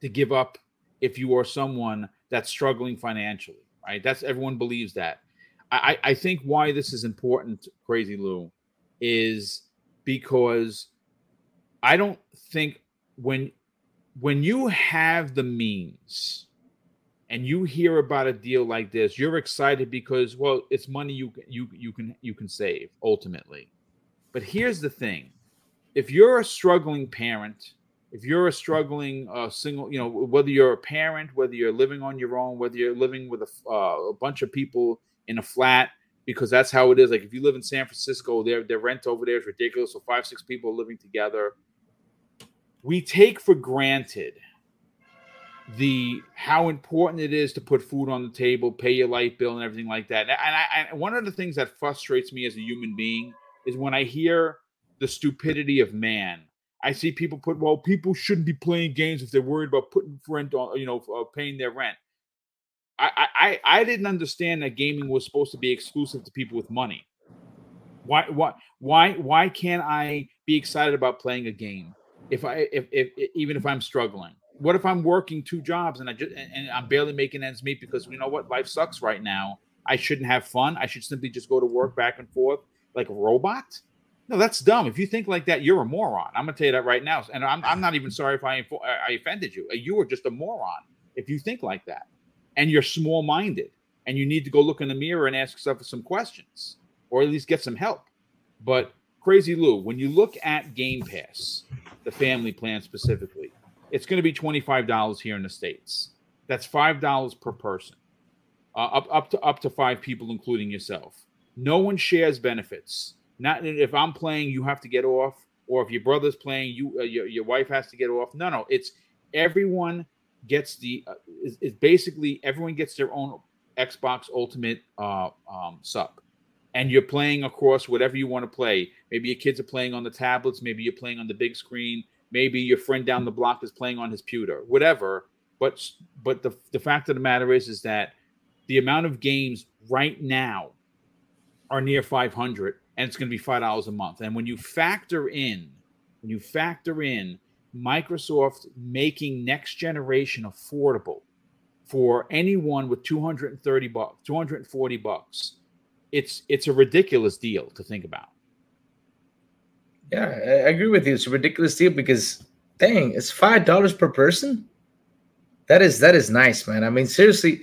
to give up if you are someone that's struggling financially, right? That's everyone believes that. I, I think why this is important, Crazy Lou, is because I don't think when when you have the means and you hear about a deal like this, you're excited because well, it's money you you you can you can save ultimately. But here's the thing if you're a struggling parent, if you're a struggling uh, single, you know, whether you're a parent, whether you're living on your own, whether you're living with a, uh, a bunch of people in a flat, because that's how it is. Like if you live in San Francisco, their their rent over there is ridiculous. So five, six people living together. We take for granted the how important it is to put food on the table, pay your light bill, and everything like that. And, I, and one of the things that frustrates me as a human being is when I hear the stupidity of man. I see people put, well, people shouldn't be playing games if they're worried about putting rent on, you know, uh, paying their rent. I, I I didn't understand that gaming was supposed to be exclusive to people with money. Why why why why can't I be excited about playing a game if I if, if, if even if I'm struggling? What if I'm working two jobs and I just and I'm barely making ends meet because you know what life sucks right now. I shouldn't have fun. I should simply just go to work back and forth like a robot. No, that's dumb. If you think like that, you're a moron. I'm gonna tell you that right now. And I'm, I'm not even sorry if I I offended you. You are just a moron if you think like that, and you're small minded, and you need to go look in the mirror and ask yourself some questions, or at least get some help. But Crazy Lou, when you look at Game Pass, the family plan specifically, it's going to be twenty five dollars here in the states. That's five dollars per person, uh, up up to up to five people, including yourself. No one shares benefits. Not if I'm playing, you have to get off, or if your brother's playing, you uh, your, your wife has to get off. No, no, it's everyone gets the. Uh, it's, basically everyone gets their own Xbox Ultimate uh, um, sub, and you're playing across whatever you want to play. Maybe your kids are playing on the tablets. Maybe you're playing on the big screen. Maybe your friend down the block is playing on his pewter. Whatever. But but the the fact of the matter is is that the amount of games right now are near 500 and it's going to be five dollars a month and when you factor in when you factor in microsoft making next generation affordable for anyone with 230 bucks 240 bucks it's it's a ridiculous deal to think about yeah i agree with you it's a ridiculous deal because dang it's five dollars per person that is that is nice man i mean seriously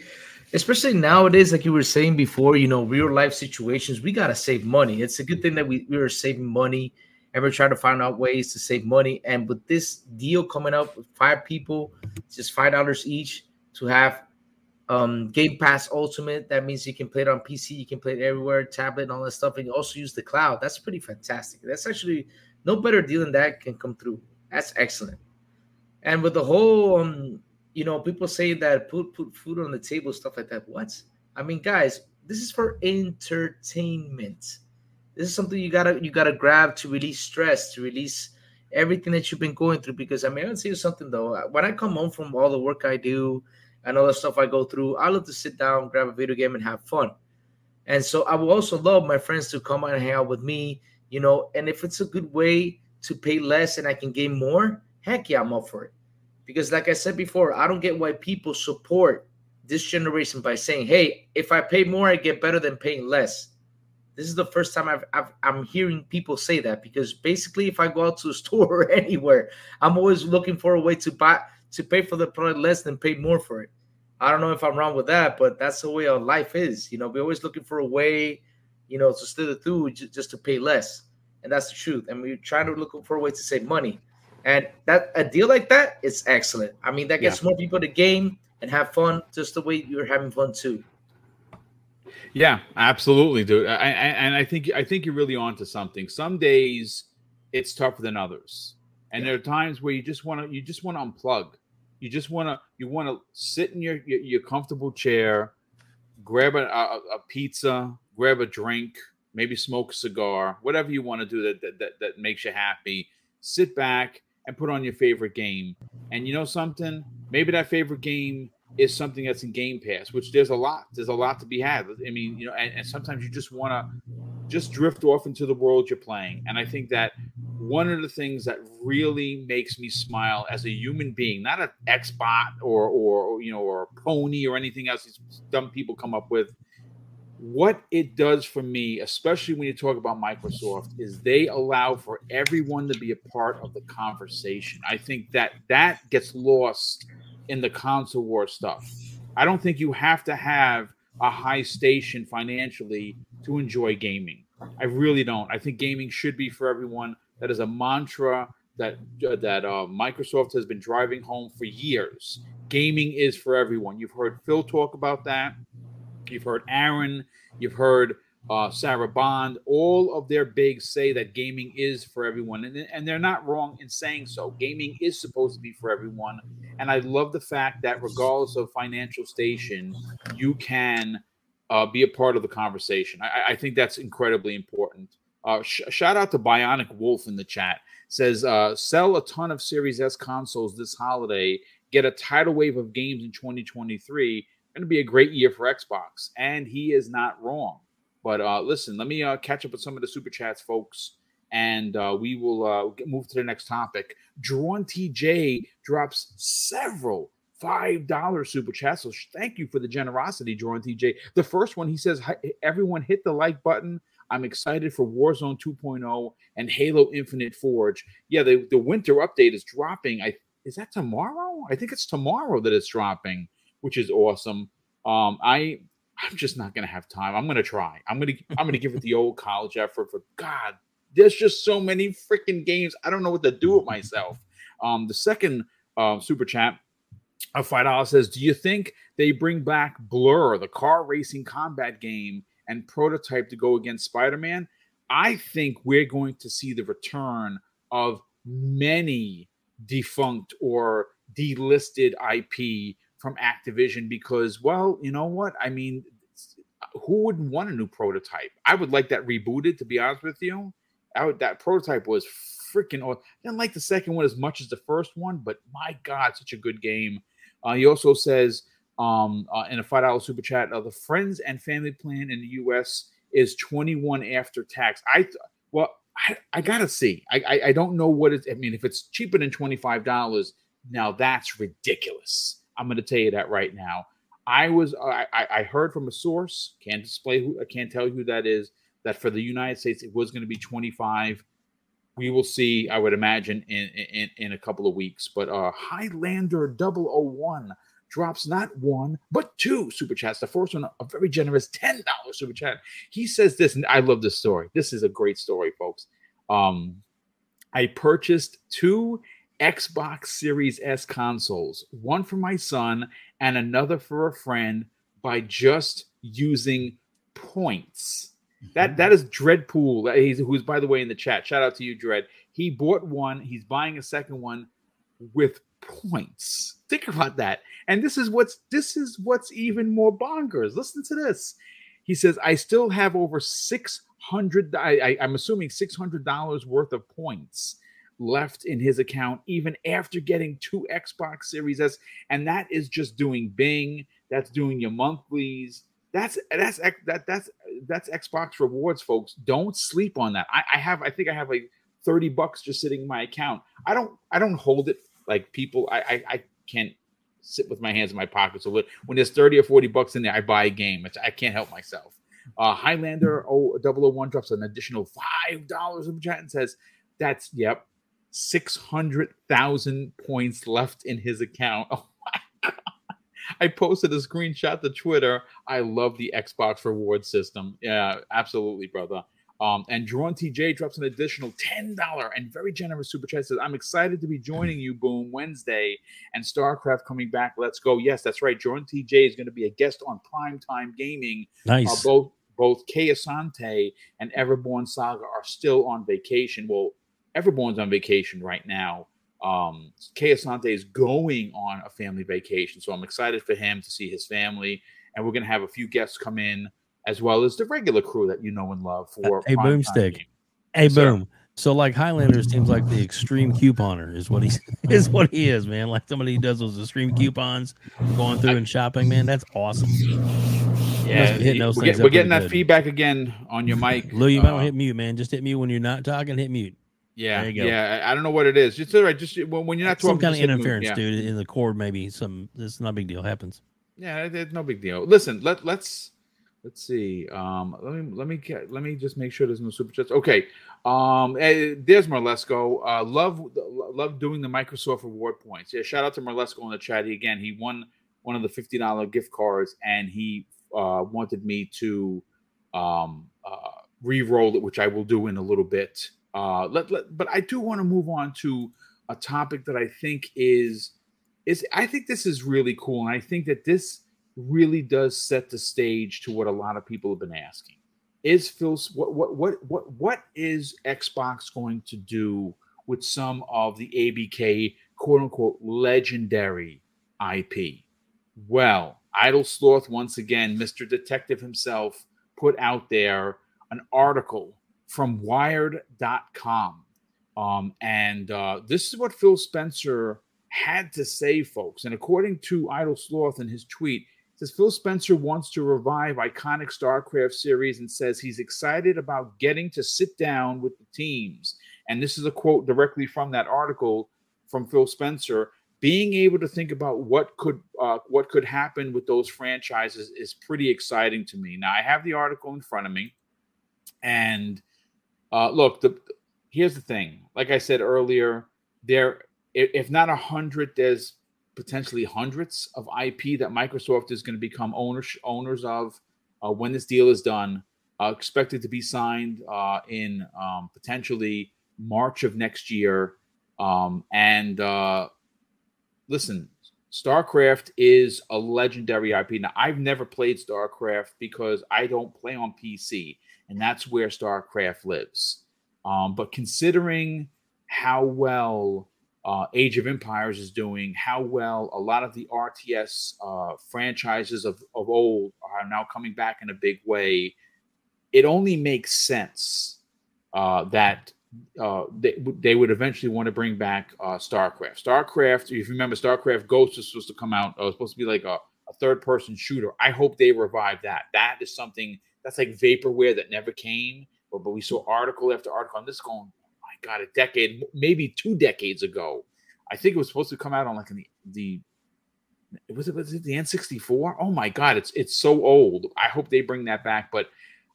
especially nowadays, like you were saying before, you know, real life situations, we gotta save money. It's a good thing that we, we are saving money and we're trying to find out ways to save money. And with this deal coming up with five people, just five dollars each to have um Game Pass Ultimate. That means you can play it on PC, you can play it everywhere, tablet, and all that stuff, and you also use the cloud. That's pretty fantastic. That's actually no better deal than that can come through. That's excellent. And with the whole um you know, people say that put put food on the table, stuff like that. What? I mean, guys, this is for entertainment. This is something you gotta you gotta grab to release stress, to release everything that you've been going through. Because I mean, gonna tell you something though. When I come home from all the work I do and all the stuff I go through, I love to sit down, grab a video game, and have fun. And so I will also love my friends to come and hang out with me, you know. And if it's a good way to pay less and I can gain more, heck yeah, I'm up for it. Because, like I said before, I don't get why people support this generation by saying, hey, if I pay more, I get better than paying less. This is the first time I've, I've I'm hearing people say that because basically, if I go out to a store or anywhere, I'm always looking for a way to buy to pay for the product less than pay more for it. I don't know if I'm wrong with that, but that's the way our life is. You know, we're always looking for a way, you know, to the through just to pay less, and that's the truth. And we're trying to look for a way to save money. And that a deal like that is excellent. I mean, that gets yeah. more people to game and have fun just the way you're having fun too. Yeah, absolutely, dude. I, I, and I think I think you're really onto something. Some days it's tougher than others, and yeah. there are times where you just want to you just want to unplug. You just want to you want to sit in your, your, your comfortable chair, grab a, a, a, pizza, grab a drink, maybe smoke a cigar, whatever you want to do that, that that that makes you happy. Sit back and put on your favorite game. And you know something? Maybe that favorite game is something that's in Game Pass, which there's a lot. There's a lot to be had. I mean, you know, and, and sometimes you just want to just drift off into the world you're playing. And I think that one of the things that really makes me smile as a human being, not an Xbot or or you know or a pony or anything else these dumb people come up with, what it does for me, especially when you talk about Microsoft, is they allow for everyone to be a part of the conversation. I think that that gets lost in the console war stuff. I don't think you have to have a high station financially to enjoy gaming. I really don't. I think gaming should be for everyone. That is a mantra that uh, that uh, Microsoft has been driving home for years. Gaming is for everyone. You've heard Phil talk about that. You've heard Aaron, you've heard uh, Sarah Bond, all of their bigs say that gaming is for everyone. And, and they're not wrong in saying so. Gaming is supposed to be for everyone. And I love the fact that regardless of financial station, you can uh, be a part of the conversation. I, I think that's incredibly important. Uh, sh- shout out to Bionic Wolf in the chat. Says, uh, sell a ton of Series S consoles this holiday, get a tidal wave of games in 2023 going to be a great year for Xbox, and he is not wrong. But uh, listen, let me uh, catch up with some of the super chats, folks, and uh, we will uh, move to the next topic. Drawn TJ drops several five dollar super chats. So thank you for the generosity, Drawn TJ. The first one, he says, "Everyone hit the like button." I'm excited for Warzone 2.0 and Halo Infinite Forge. Yeah, the, the winter update is dropping. I is that tomorrow? I think it's tomorrow that it's dropping, which is awesome. Um, I I'm just not gonna have time. I'm gonna try. I'm gonna I'm gonna give it the old college effort. For God, there's just so many freaking games. I don't know what to do with myself. Um, the second uh, super chat of five dollars says, "Do you think they bring back Blur, the car racing combat game, and prototype to go against Spider-Man?" I think we're going to see the return of many defunct or delisted IP from Activision because, well, you know what? I mean, who wouldn't want a new prototype? I would like that rebooted, to be honest with you. I would, that prototype was freaking awesome. I didn't like the second one as much as the first one, but my God, such a good game. Uh, he also says um, uh, in a five dollar super chat, uh, the friends and family plan in the U.S. is twenty one after tax. I well, I, I, gotta see. I, I, I don't know what it. I mean, if it's cheaper than twenty five dollars, now that's ridiculous. I'm going to tell you that right now. I was I, I heard from a source can't display who I can't tell you who that is that for the United States it was going to be 25. We will see. I would imagine in in, in a couple of weeks. But uh, Highlander 001 drops not one but two super chats. The first one a very generous ten dollars super chat. He says this, and I love this story. This is a great story, folks. Um, I purchased two Xbox Series S consoles, one for my son and another for a friend by just using points. That that is Dreadpool, he's, who's by the way in the chat. Shout out to you, Dread. He bought one. He's buying a second one with points. Think about that. And this is what's this is what's even more bonkers. Listen to this. He says, I still have over six hundred. I'm assuming six hundred dollars worth of points left in his account even after getting two Xbox Series S, and that is just doing Bing. That's doing your monthlies. That's that's that that's that's Xbox rewards, folks. Don't sleep on that. I, I have I think I have like thirty bucks just sitting in my account. I don't I don't hold it like people. I I, I can't sit with my hands in my pocket. So when there's 30 or 40 bucks in there, I buy a game. It's, I can't help myself. Uh, Highlander 001 drops an additional $5 in chat and says, that's, yep, 600,000 points left in his account. Oh my God. I posted a screenshot to Twitter. I love the Xbox reward system. Yeah, absolutely, brother. Um, and Drawn TJ drops an additional $10 and very generous super chat says, I'm excited to be joining you, Boom, Wednesday and StarCraft coming back. Let's go. Yes, that's right. Drawn TJ is going to be a guest on Primetime Gaming. Nice. Uh, both both Kay Asante and Everborn Saga are still on vacation. Well, Everborn's on vacation right now. Um, Kay Asante is going on a family vacation, so I'm excited for him to see his family. And we're going to have a few guests come in, as well as the regular crew that you know and love for a boomstick. Hey, yes, boom. Sir. So like Highlanders seems like the extreme couponer is what he is what he is, man. Like somebody who does those extreme coupons, going through and shopping, man. That's awesome. Yeah, we're, get, we're getting that good. feedback again on your mic. Lou, you uh, might hit mute, man. Just hit mute when you're not talking. Hit mute. Yeah, yeah. I don't know what it is. Just all right. Just when, you're not some kind of interference, yeah. dude, in the cord. Maybe some. It's not a big deal. Happens. Yeah, it's no big deal. Listen, let let's let's see. Um, let me let me get, let me just make sure there's no super chats. Okay. Um, eh, there's Marlesco. Uh, love love doing the Microsoft reward points. Yeah, shout out to Marlesco in the chat. He, again, he won one of the fifty dollar gift cards, and he uh, wanted me to um uh, re-roll it, which I will do in a little bit. Uh, let, let, but I do want to move on to a topic that I think is is I think this is really cool, and I think that this really does set the stage to what a lot of people have been asking. Is Phil what what what what what is Xbox going to do with some of the ABK quote unquote legendary IP? Well, Idle Sloth once again, Mr. Detective himself, put out there an article from wired.com. Um, and uh, this is what Phil Spencer had to say, folks. And according to Idle Sloth in his tweet, says Phil Spencer wants to revive iconic StarCraft series and says he's excited about getting to sit down with the teams. And this is a quote directly from that article from Phil Spencer. Being able to think about what could uh, what could happen with those franchises is pretty exciting to me. Now I have the article in front of me, and uh, look, the here's the thing. Like I said earlier, there if not a hundred, there's potentially hundreds of IP that Microsoft is going to become owners owners of uh, when this deal is done. Uh, expected to be signed uh, in um, potentially March of next year. Um, and uh, listen, StarCraft is a legendary IP. Now, I've never played StarCraft because I don't play on PC, and that's where StarCraft lives. Um, but considering how well uh, Age of Empires is doing, how well a lot of the RTS uh, franchises of, of old are now coming back in a big way, it only makes sense uh, that uh, they, they would eventually want to bring back uh, StarCraft. StarCraft, if you remember, StarCraft Ghost was supposed to come out, uh, it was supposed to be like a, a third person shooter. I hope they revive that. That is something that's like vaporware that never came, but, but we saw article after article on this going, oh my God, a decade, maybe two decades ago. I think it was supposed to come out on like the the was it was it the N64? Oh my God, it's it's so old. I hope they bring that back. But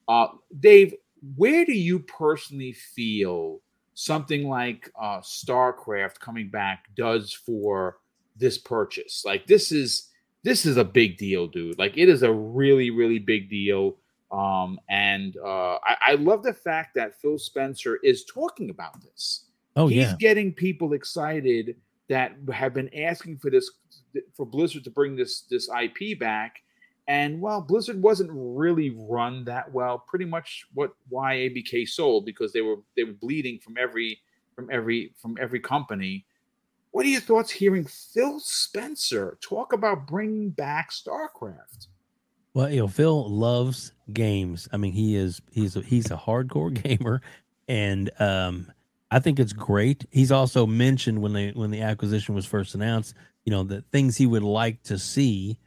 uh, Dave, where do you personally feel something like uh, StarCraft coming back does for this purchase? Like this is this is a big deal, dude. Like it is a really really big deal. Um, and uh, I, I, love the fact that Phil Spencer is talking about this. Oh, yeah. He's yeah. getting people excited that have been asking for this for Blizzard to bring this this IP back. And while Blizzard wasn't really run that well. Pretty much what why ABK sold because they were they were bleeding from every from every from every company. What are your thoughts hearing Phil Spencer talk about bringing back StarCraft? Well, you know, Phil loves games. I mean, he is he's a, he's a hardcore gamer, and um, I think it's great. He's also mentioned when they when the acquisition was first announced, you know, the things he would like to see,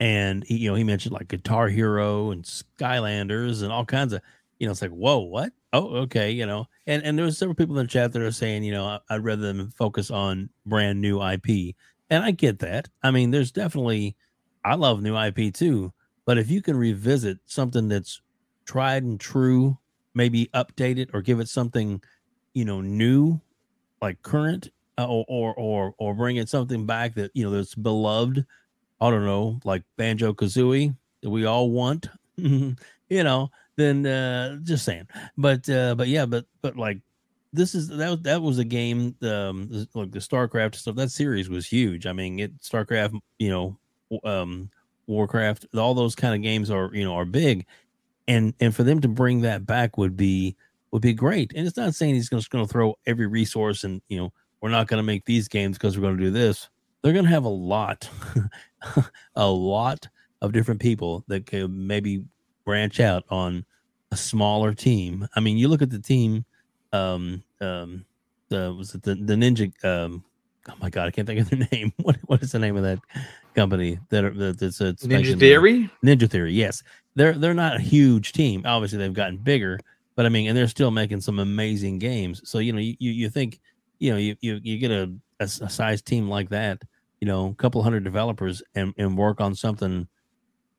and he, you know, he mentioned like Guitar Hero and Skylanders and all kinds of, you know, it's like, whoa, what? Oh, okay, you know, and and there was several people in the chat that are saying, you know, I'd rather them focus on brand new IP, and I get that. I mean, there's definitely, I love new IP too but if you can revisit something that's tried and true, maybe update it or give it something, you know, new, like current, uh, or or or or bring it something back that you know that's beloved. I don't know, like Banjo Kazooie that we all want, you know. Then uh, just saying, but uh, but yeah, but but like this is that was that was a game um like the starcraft stuff that series was huge i mean it starcraft you know um Warcraft, all those kind of games are you know are big, and and for them to bring that back would be would be great. And it's not saying he's just going to throw every resource and you know we're not going to make these games because we're going to do this. They're going to have a lot, a lot of different people that could maybe branch out on a smaller team. I mean, you look at the team, um, um, the was it the the ninja um oh my god, I can't think of the name. What what is the name of that company that are that's uh, Ninja Theory? Ninja Theory, yes. They're they're not a huge team. Obviously, they've gotten bigger, but I mean, and they're still making some amazing games. So you know, you you think, you know, you you, you get a, a, a size team like that, you know, a couple hundred developers and and work on something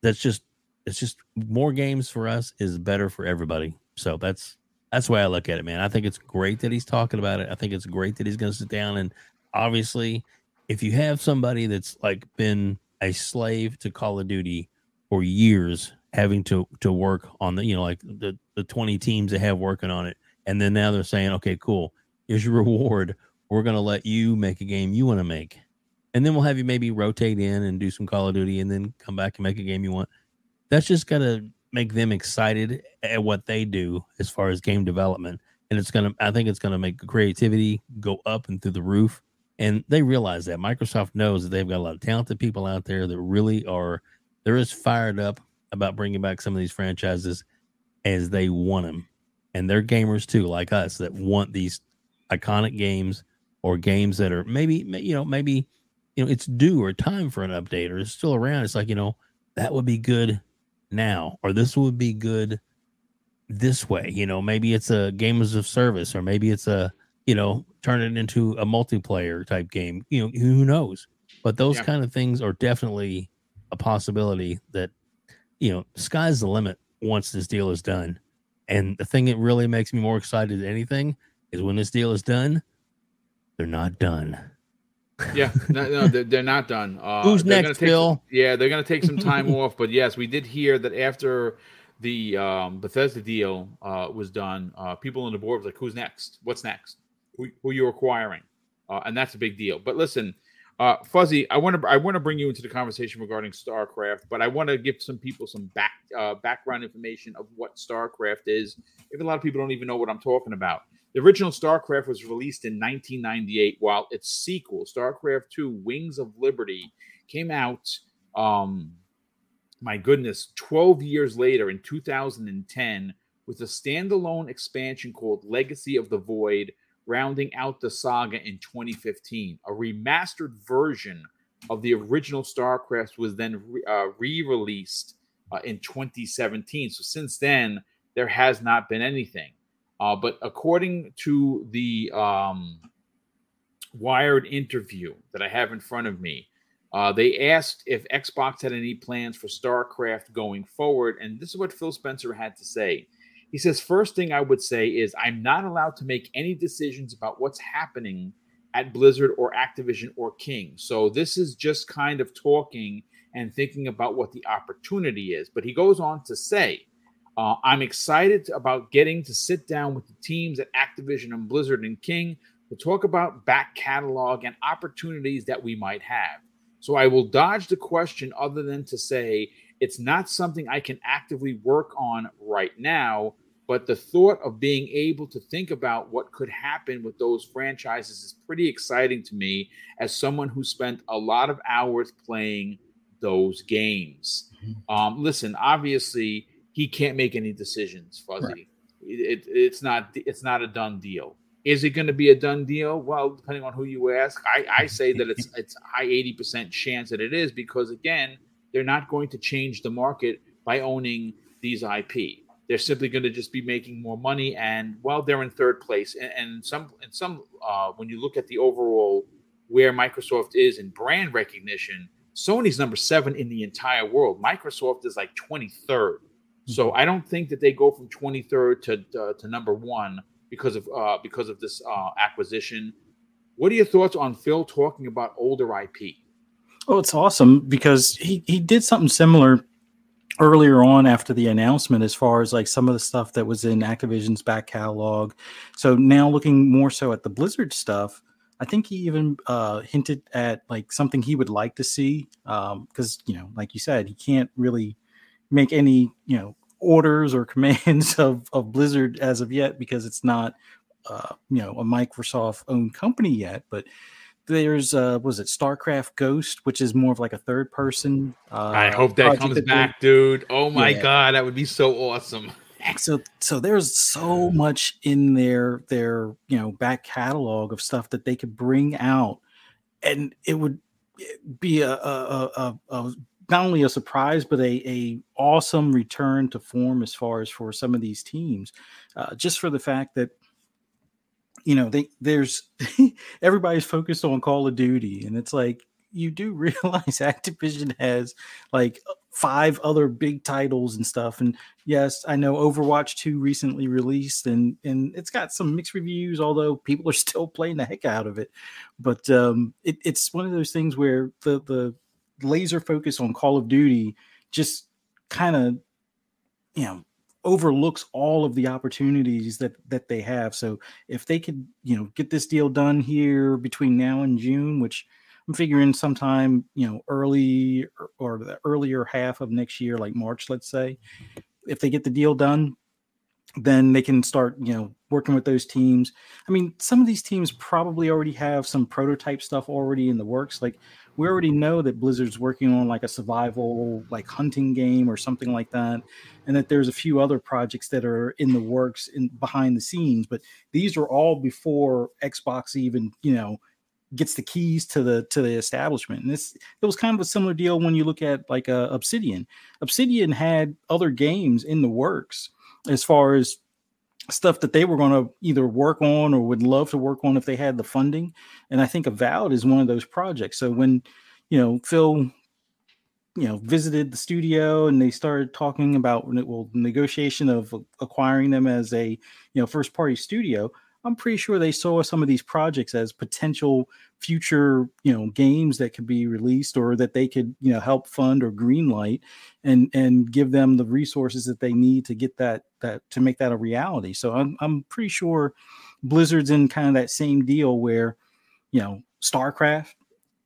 that's just it's just more games for us is better for everybody. So that's that's the way I look at it, man. I think it's great that he's talking about it. I think it's great that he's going to sit down and obviously, if you have somebody that's like been a slave to Call of Duty for years, having to to work on the you know like the the 20 teams they have working on it, and then now they're saying, okay, cool, here's your reward. We're gonna let you make a game you want to make, and then we'll have you maybe rotate in and do some Call of Duty, and then come back and make a game you want. That's just gotta make them excited at what they do as far as game development and it's gonna i think it's gonna make creativity go up and through the roof and they realize that Microsoft knows that they've got a lot of talented people out there that really are they're as fired up about bringing back some of these franchises as they want them, and they're gamers too, like us, that want these iconic games or games that are maybe you know maybe you know it's due or time for an update or it's still around. It's like you know that would be good now, or this would be good this way. You know, maybe it's a games of service, or maybe it's a you know turn it into a multiplayer type game. You know, who knows? But those yeah. kind of things are definitely a possibility that you know sky's the limit once this deal is done. And the thing that really makes me more excited than anything is when this deal is done, they're not done. yeah, no, no they're, they're, not done. Uh, Who's next, Phil? Some, yeah, they're going to take some time off. But yes, we did hear that after the um, Bethesda deal uh, was done, uh, people on the board was like, "Who's next? What's next? Who, who are acquiring?" Uh, and that's a big deal. But listen, uh, Fuzzy, I want to I want to bring you into the conversation regarding StarCraft, but I want to give some people some back uh, background information of what StarCraft is. If a lot of people don't even know what I'm talking about. The original StarCraft was released in 1998, while its sequel, StarCraft II: Wings of Liberty, came out. Um, my goodness, 12 years later in 2010 with a standalone expansion called Legacy of the Void rounding out the saga in 2015. A remastered version of the original StarCraft was then uh, re released uh, in 2017. So since then, there has not been anything. Uh, but according to the um, Wired interview that I have in front of me, uh, they asked if Xbox had any plans for StarCraft going forward. And this is what Phil Spencer had to say. He says, First thing I would say is I'm not allowed to make any decisions about what's happening at Blizzard or Activision or King. So this is just kind of talking and thinking about what the opportunity is. But he goes on to say, uh, I'm excited about getting to sit down with the teams at Activision and Blizzard and King to talk about back catalog and opportunities that we might have. So I will dodge the question other than to say it's not something I can actively work on right now, but the thought of being able to think about what could happen with those franchises is pretty exciting to me as someone who spent a lot of hours playing those games. Mm-hmm. Um, listen, obviously, he can't make any decisions, Fuzzy. Right. It, it, it's not it's not a done deal. Is it going to be a done deal? Well, depending on who you ask, I, I say that it's it's high eighty percent chance that it is because again, they're not going to change the market by owning these IP. They're simply going to just be making more money, and well, they're in third place. And, and some, and some, uh, when you look at the overall where Microsoft is in brand recognition, Sony's number seven in the entire world. Microsoft is like 23rd. So mm-hmm. I don't think that they go from 23rd to uh, to number one because of uh, because of this uh, acquisition. What are your thoughts on Phil talking about older IP? Oh, it's awesome because he he did something similar earlier on after the announcement as far as like some of the stuff that was in Activision's back catalog. So now looking more so at the Blizzard stuff, I think he even uh, hinted at like something he would like to see because um, you know, like you said, he can't really make any you know orders or commands of of Blizzard as of yet because it's not uh, you know a Microsoft owned company yet, but there's uh was it starcraft ghost which is more of like a third person uh, i hope that comes that back dude oh my yeah. god that would be so awesome so so there's so much in their their you know back catalog of stuff that they could bring out and it would be a, a, a, a not only a surprise but a, a awesome return to form as far as for some of these teams uh, just for the fact that you know they there's everybody's focused on call of duty and it's like you do realize activision has like five other big titles and stuff and yes i know overwatch 2 recently released and and it's got some mixed reviews although people are still playing the heck out of it but um it, it's one of those things where the the laser focus on call of duty just kind of you know overlooks all of the opportunities that that they have. So if they could, you know, get this deal done here between now and June, which I'm figuring sometime, you know, early or, the earlier half of next year, like March, let's say, if they get the deal done, then they can start, you know, working with those teams. I mean, some of these teams probably already have some prototype stuff already in the works. Like we already know that Blizzard's working on like a survival, like hunting game or something like that, and that there's a few other projects that are in the works in behind the scenes. But these are all before Xbox even, you know, gets the keys to the to the establishment. And this it was kind of a similar deal when you look at like uh, Obsidian. Obsidian had other games in the works as far as stuff that they were going to either work on or would love to work on if they had the funding. And I think Avowed is one of those projects. So when you know Phil you know visited the studio and they started talking about well negotiation of acquiring them as a you know first party studio i'm pretty sure they saw some of these projects as potential future you know games that could be released or that they could you know help fund or greenlight and and give them the resources that they need to get that that to make that a reality so i'm, I'm pretty sure blizzard's in kind of that same deal where you know starcraft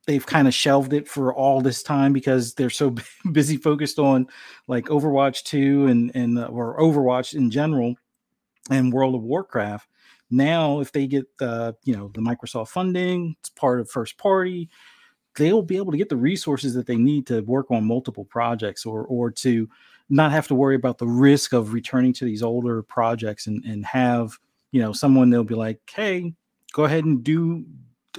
they've kind of shelved it for all this time because they're so busy focused on like Overwatch 2 and and or Overwatch in general and World of Warcraft. Now, if they get the you know the Microsoft funding, it's part of first party, they'll be able to get the resources that they need to work on multiple projects or or to not have to worry about the risk of returning to these older projects and and have you know someone they'll be like, hey, go ahead and do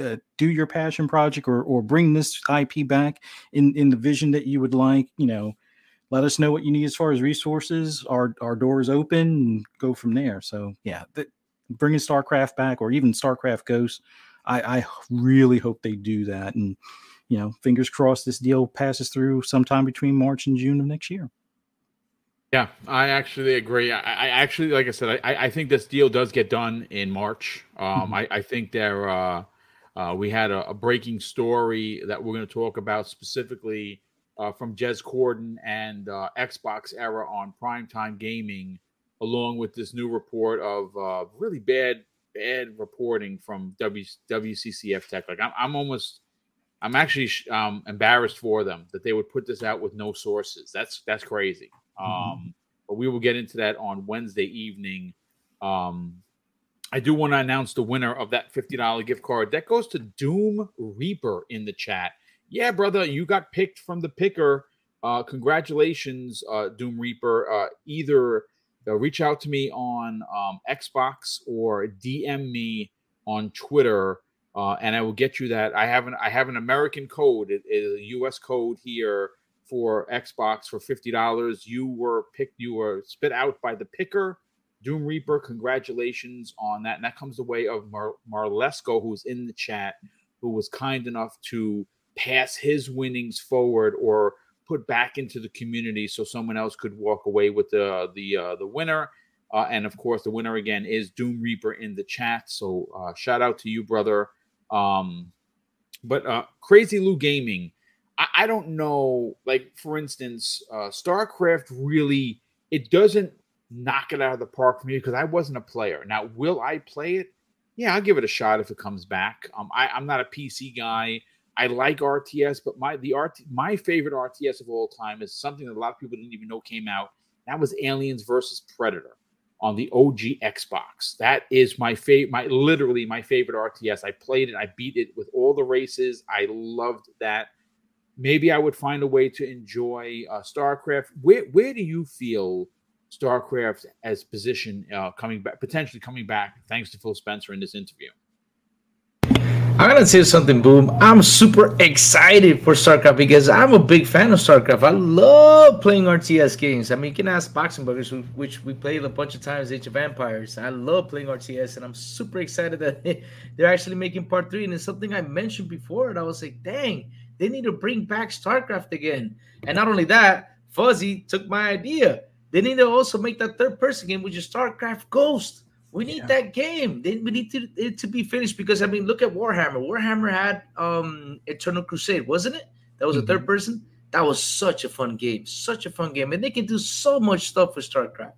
uh, do your passion project or or bring this IP back in in the vision that you would like, you know, let us know what you need as far as resources. Our our doors open and go from there. So yeah, the, bringing StarCraft back or even StarCraft Ghost, I, I really hope they do that. And you know, fingers crossed this deal passes through sometime between March and June of next year. Yeah, I actually agree. I, I actually, like I said, I, I think this deal does get done in March. Um, mm-hmm. I, I think they're uh, uh, we had a, a, breaking story that we're going to talk about specifically uh, from Jez Corden and uh, Xbox era on primetime gaming, along with this new report of uh, really bad, bad reporting from w, WCCF Tech. Like I'm, I'm almost, I'm actually um, embarrassed for them that they would put this out with no sources. That's that's crazy. Mm-hmm. Um, but we will get into that on Wednesday evening. Um, I do want to announce the winner of that $50 gift card. That goes to Doom Reaper in the chat. Yeah, brother, you got picked from the picker. Uh, congratulations, uh, Doom Reaper. Uh, either uh, reach out to me on um, Xbox or DM me on Twitter, uh, and I will get you that. I have an I have an American code, it is a U.S. code here for Xbox for fifty dollars. You were picked. You were spit out by the picker Doom Reaper, congratulations on that. And that comes the way of Mar- Marlesco, who's in the chat, who was kind enough to pass his winnings forward or put back into the community so someone else could walk away with the the uh, the winner. Uh, and of course, the winner again is Doom Reaper in the chat. So uh, shout out to you, brother. Um, but uh, Crazy Lou Gaming, I, I don't know. Like for instance, uh, StarCraft really it doesn't knock it out of the park for me because I wasn't a player. Now, will I play it? Yeah, I'll give it a shot if it comes back. Um, I, I'm not a PC guy. I like RTS, but my the RT my favorite RTS of all time is something that a lot of people didn't even know came out. That was Aliens versus Predator on the OG Xbox. That is my favorite, my literally my favorite RTS. I played it, I beat it with all the races. I loved that. Maybe I would find a way to enjoy uh, StarCraft. Where where do you feel StarCraft as position uh, coming back, potentially coming back, thanks to Phil Spencer in this interview. I'm gonna say something, Boom. I'm super excited for StarCraft because I'm a big fan of StarCraft. I love playing RTS games. I mean, you can ask Boxing Buggers, which we played a bunch of times, Age of Empires. I love playing RTS, and I'm super excited that they're actually making part three. And it's something I mentioned before, and I was like, dang, they need to bring back StarCraft again. And not only that, Fuzzy took my idea. They need to also make that third person game, which is StarCraft Ghost. We need yeah. that game. Then we need to, it to be finished because I mean, look at Warhammer. Warhammer had um Eternal Crusade, wasn't it? That was mm-hmm. a third mm-hmm. person. That was such a fun game, such a fun game, and they can do so much stuff with StarCraft.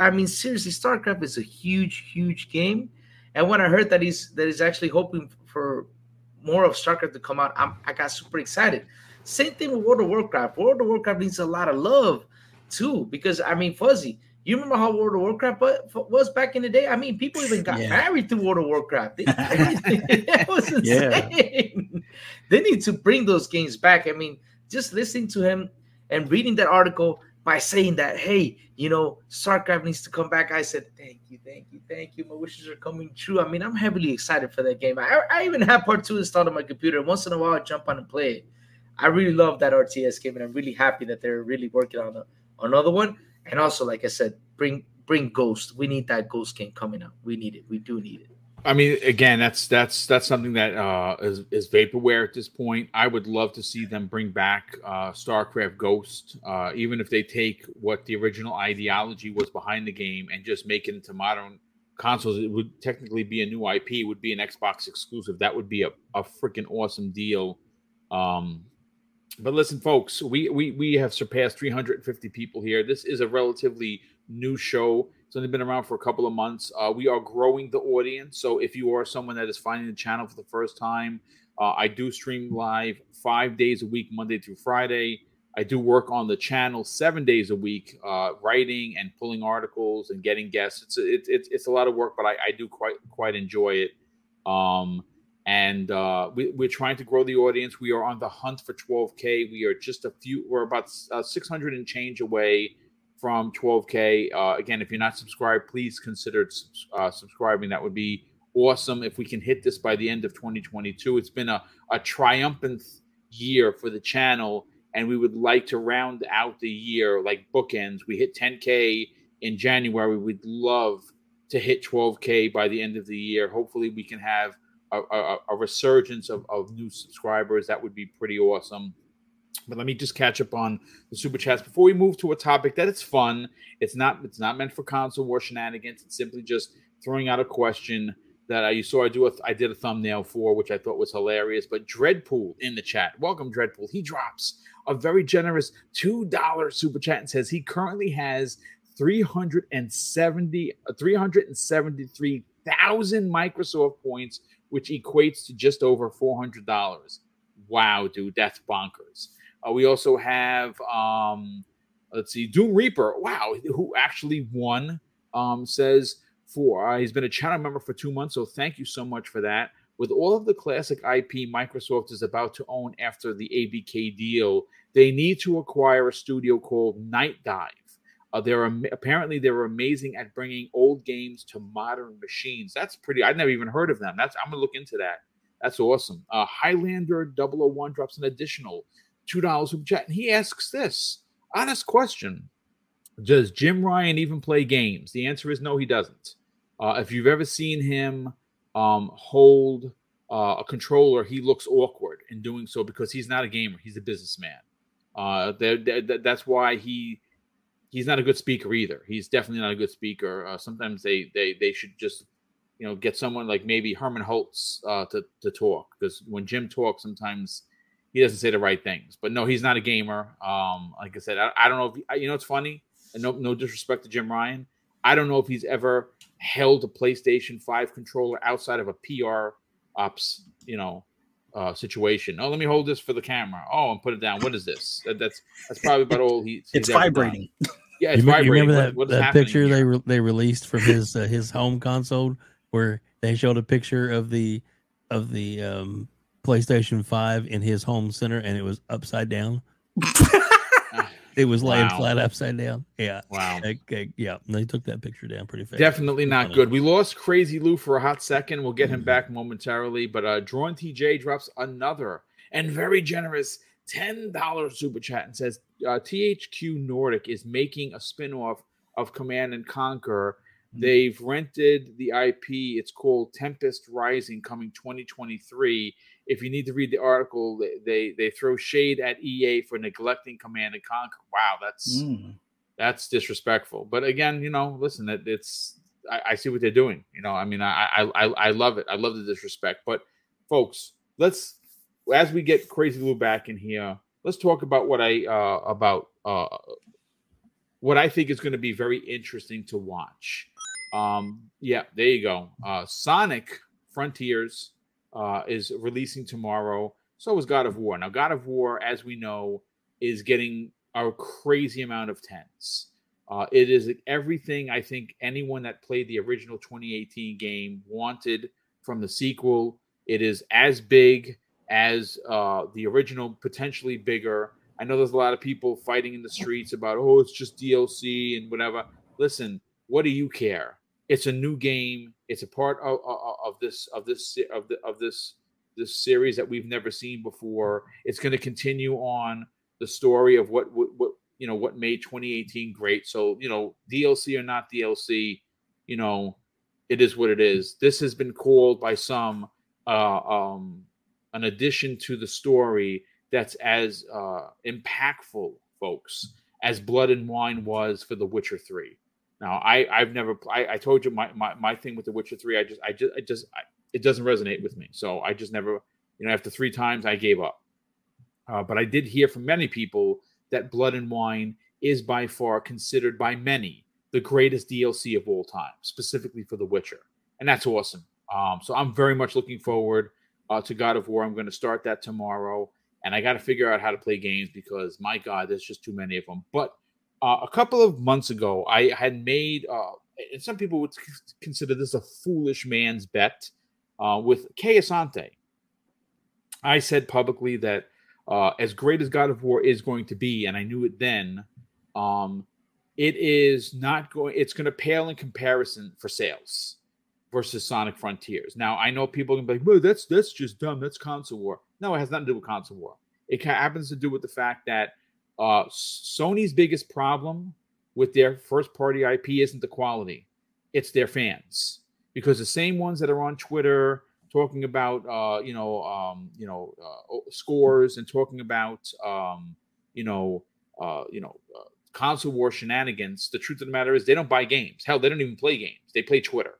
I mean, seriously, StarCraft is a huge, huge game. And when I heard that he's that he's actually hoping for more of StarCraft to come out, I'm, I got super excited. Same thing with World of Warcraft. World of Warcraft needs a lot of love too, because I mean, Fuzzy, you remember how World of Warcraft was back in the day? I mean, people even got yeah. married through World of Warcraft. it was insane. Yeah. They need to bring those games back. I mean, just listening to him and reading that article, by saying that, hey, you know, StarCraft needs to come back. I said, thank you, thank you, thank you. My wishes are coming true. I mean, I'm heavily excited for that game. I, I even have part two installed on my computer. Once in a while, I jump on and play it. I really love that RTS game, and I'm really happy that they're really working on a, another one. And also, like I said, bring bring Ghost. We need that Ghost game coming out. We need it. We do need it. I mean, again, that's that's that's something that uh, is is vaporware at this point. I would love to see them bring back uh, StarCraft Ghost, uh, even if they take what the original ideology was behind the game and just make it into modern consoles. It would technically be a new IP. Would be an Xbox exclusive. That would be a, a freaking awesome deal. Um, but listen, folks, we we we have surpassed 350 people here. This is a relatively new show. It's only been around for a couple of months. Uh, we are growing the audience. So if you are someone that is finding the channel for the first time, uh, I do stream live five days a week, Monday through Friday. I do work on the channel seven days a week, uh, writing and pulling articles and getting guests. It's it's it's, it's a lot of work, but I, I do quite quite enjoy it. Um, and uh, we, are trying to grow the audience. We are on the hunt for 12k. We are just a few. We're about uh, 600 and change away from 12k. Uh, again, if you're not subscribed, please consider uh, subscribing. That would be awesome if we can hit this by the end of 2022. It's been a, a triumphant year for the channel, and we would like to round out the year like bookends. We hit 10k in January. We'd love to hit 12k by the end of the year. Hopefully, we can have a, a, a resurgence of, of new subscribers. That would be pretty awesome. But let me just catch up on the super chats before we move to a topic that it's fun. It's not it's not meant for console war shenanigans. It's simply just throwing out a question that I you saw I do a, I did a thumbnail for, which I thought was hilarious. But Dreadpool in the chat, welcome Dreadpool. He drops a very generous two dollar super chat and says he currently has 370 373,000 Microsoft points, which equates to just over $400. Wow, dude, that's bonkers. Uh, we also have, um, let's see, Doom Reaper. Wow, who actually won? Um, says for uh, he's been a channel member for two months, so thank you so much for that. With all of the classic IP Microsoft is about to own after the ABK deal, they need to acquire a studio called Nightdive. Uh, they're apparently they're amazing at bringing old games to modern machines. That's pretty. I've never even heard of them. That's I'm gonna look into that. That's awesome. Uh, Highlander 001 drops an additional two dollars super chat, and he asks this honest question: Does Jim Ryan even play games? The answer is no, he doesn't. Uh, if you've ever seen him um, hold uh, a controller, he looks awkward in doing so because he's not a gamer; he's a businessman. Uh, that's why he he's not a good speaker either. He's definitely not a good speaker. Uh, sometimes they they they should just you know get someone like maybe Hermen Hulst uh, to to talk because when Jim talks, sometimes he doesn't say the right things. But no, he's not a gamer. Um, like I said, I, I don't know if he, you know. It's funny, and no, no disrespect to Jim Ryan. I don't know if he's ever held a PlayStation Five controller outside of a PR ops, you know, uh, situation. Oh, let me hold this for the camera. Oh, and put it down. What is this? That, that's that's probably about all he. it's vibrating. Yeah, you, vibrating. You remember what, that, that picture here? they re- they released from his uh, his home console where they showed a picture of the of the um PlayStation 5 in his home center and it was upside down. it was laying wow. flat upside down. Yeah. Wow. Okay, yeah. They took that picture down pretty fast. Definitely not good. We lost Crazy Lou for a hot second. We'll get him mm-hmm. back momentarily. But uh Drawn TJ drops another and very generous $10 super chat and says uh, THQ Nordic is making a spin-off of Command and Conquer. Mm-hmm. They've rented the IP. It's called Tempest Rising coming 2023 if you need to read the article, they they throw shade at EA for neglecting Command and Conquer. Wow, that's mm. that's disrespectful. But again, you know, listen, it, it's I, I, see what they're doing. You know, I mean, I, I I I love it. I love the disrespect. But folks, let's as we get Crazy Lou back in here, let's talk about what I uh about uh what I think is going to be very interesting to watch. Um, yeah, there you go. Uh, Sonic Frontiers uh, is releasing tomorrow. So is God of War. Now, God of War, as we know, is getting a crazy amount of tens. Uh, it is everything I think anyone that played the original 2018 game wanted from the sequel. It is as big as uh, the original, potentially bigger. I know there's a lot of people fighting in the streets about, oh, it's just DLC and whatever. Listen, what do you care? It's a new game. It's a part of, of, of this of this of the of this this series that we've never seen before. It's going to continue on the story of what, what what you know what made 2018 great. So you know DLC or not DLC, you know it is what it is. This has been called by some uh, um, an addition to the story that's as uh, impactful, folks, as Blood and Wine was for The Witcher Three. Now, I I've never I, I told you my, my my thing with The Witcher Three. I just I just I just I, it doesn't resonate with me. So I just never you know after three times I gave up. Uh, but I did hear from many people that Blood and Wine is by far considered by many the greatest DLC of all time, specifically for The Witcher, and that's awesome. Um, so I'm very much looking forward uh, to God of War. I'm going to start that tomorrow, and I got to figure out how to play games because my God, there's just too many of them. But uh, a couple of months ago, I had made, uh, and some people would consider this a foolish man's bet uh, with Kay Asante. I said publicly that uh, as great as God of War is going to be, and I knew it then, um, it is not going. It's going to pale in comparison for sales versus Sonic Frontiers. Now I know people can be like, "Well, that's that's just dumb. That's console war." No, it has nothing to do with console war. It happens to do with the fact that uh, Sony's biggest problem with their first party IP isn't the quality; it's their fans. Because the same ones that are on Twitter talking about, uh, you know, um, you know, uh, scores and talking about, um, you know, uh, you know, uh, console war shenanigans. The truth of the matter is, they don't buy games. Hell, they don't even play games. They play Twitter.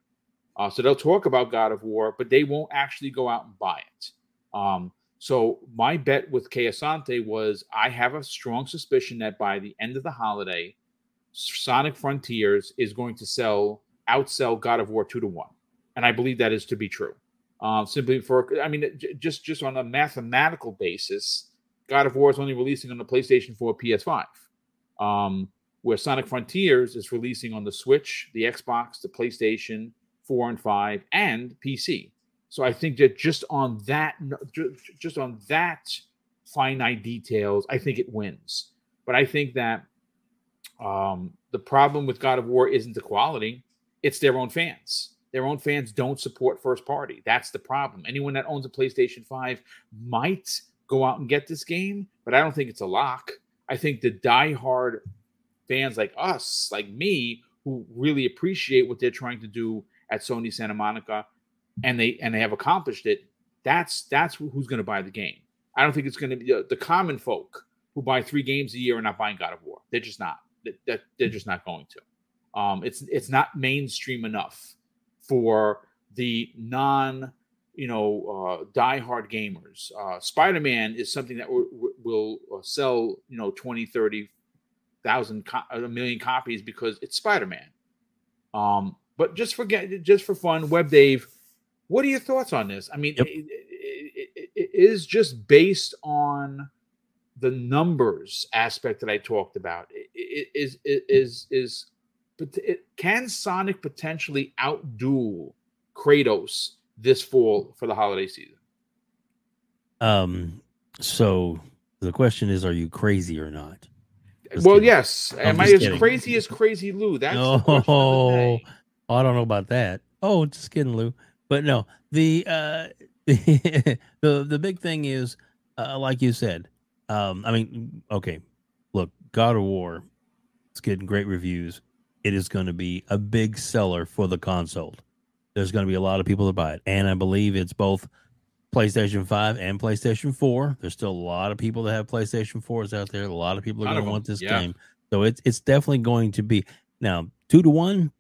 Uh, so they'll talk about God of War, but they won't actually go out and buy it. Um, so my bet with Kay Asante was I have a strong suspicion that by the end of the holiday, Sonic Frontiers is going to sell outsell God of War two to one, and I believe that is to be true. Uh, simply for I mean, just just on a mathematical basis, God of War is only releasing on the PlayStation 4, PS5, um, where Sonic Frontiers is releasing on the Switch, the Xbox, the PlayStation, four and five, and PC. So I think that just on that, just on that finite details, I think it wins. But I think that um, the problem with God of War isn't the quality; it's their own fans. Their own fans don't support first party. That's the problem. Anyone that owns a PlayStation Five might go out and get this game, but I don't think it's a lock. I think the die-hard fans like us, like me, who really appreciate what they're trying to do at Sony Santa Monica, and they and they have accomplished it. That's that's who's going to buy the game. I don't think it's going to be the, the, common folk who buy three games a year are not buying God of War. They're just not. That they're just not going to. Um, it's it's not mainstream enough for the non you know uh, diehard gamers. Uh, Spider Man is something that w- w- will uh, sell you know 20, 30 thousand co- a million copies because it's Spider Man. Um, but just forget, just for fun, Web Dave, what are your thoughts on this? I mean, yep. it, it, it, is just based on the numbers aspect that I talked about. Is is is but can Sonic potentially outdo Kratos this fall for the holiday season? Um. So the question is, are you crazy or not? Just well, kidding. yes. Am I as kidding. crazy as Crazy Lou? That's no. Oh, I don't know about that. Oh, just kidding, Lou. But no, the uh, the the big thing is, uh, like you said. Um, I mean, okay, look, God of War, it's getting great reviews. It is going to be a big seller for the console. There's going to be a lot of people to buy it, and I believe it's both PlayStation 5 and PlayStation 4. There's still a lot of people that have PlayStation 4s out there. A lot of people are going to want this yeah. game. So it's it's definitely going to be now two to one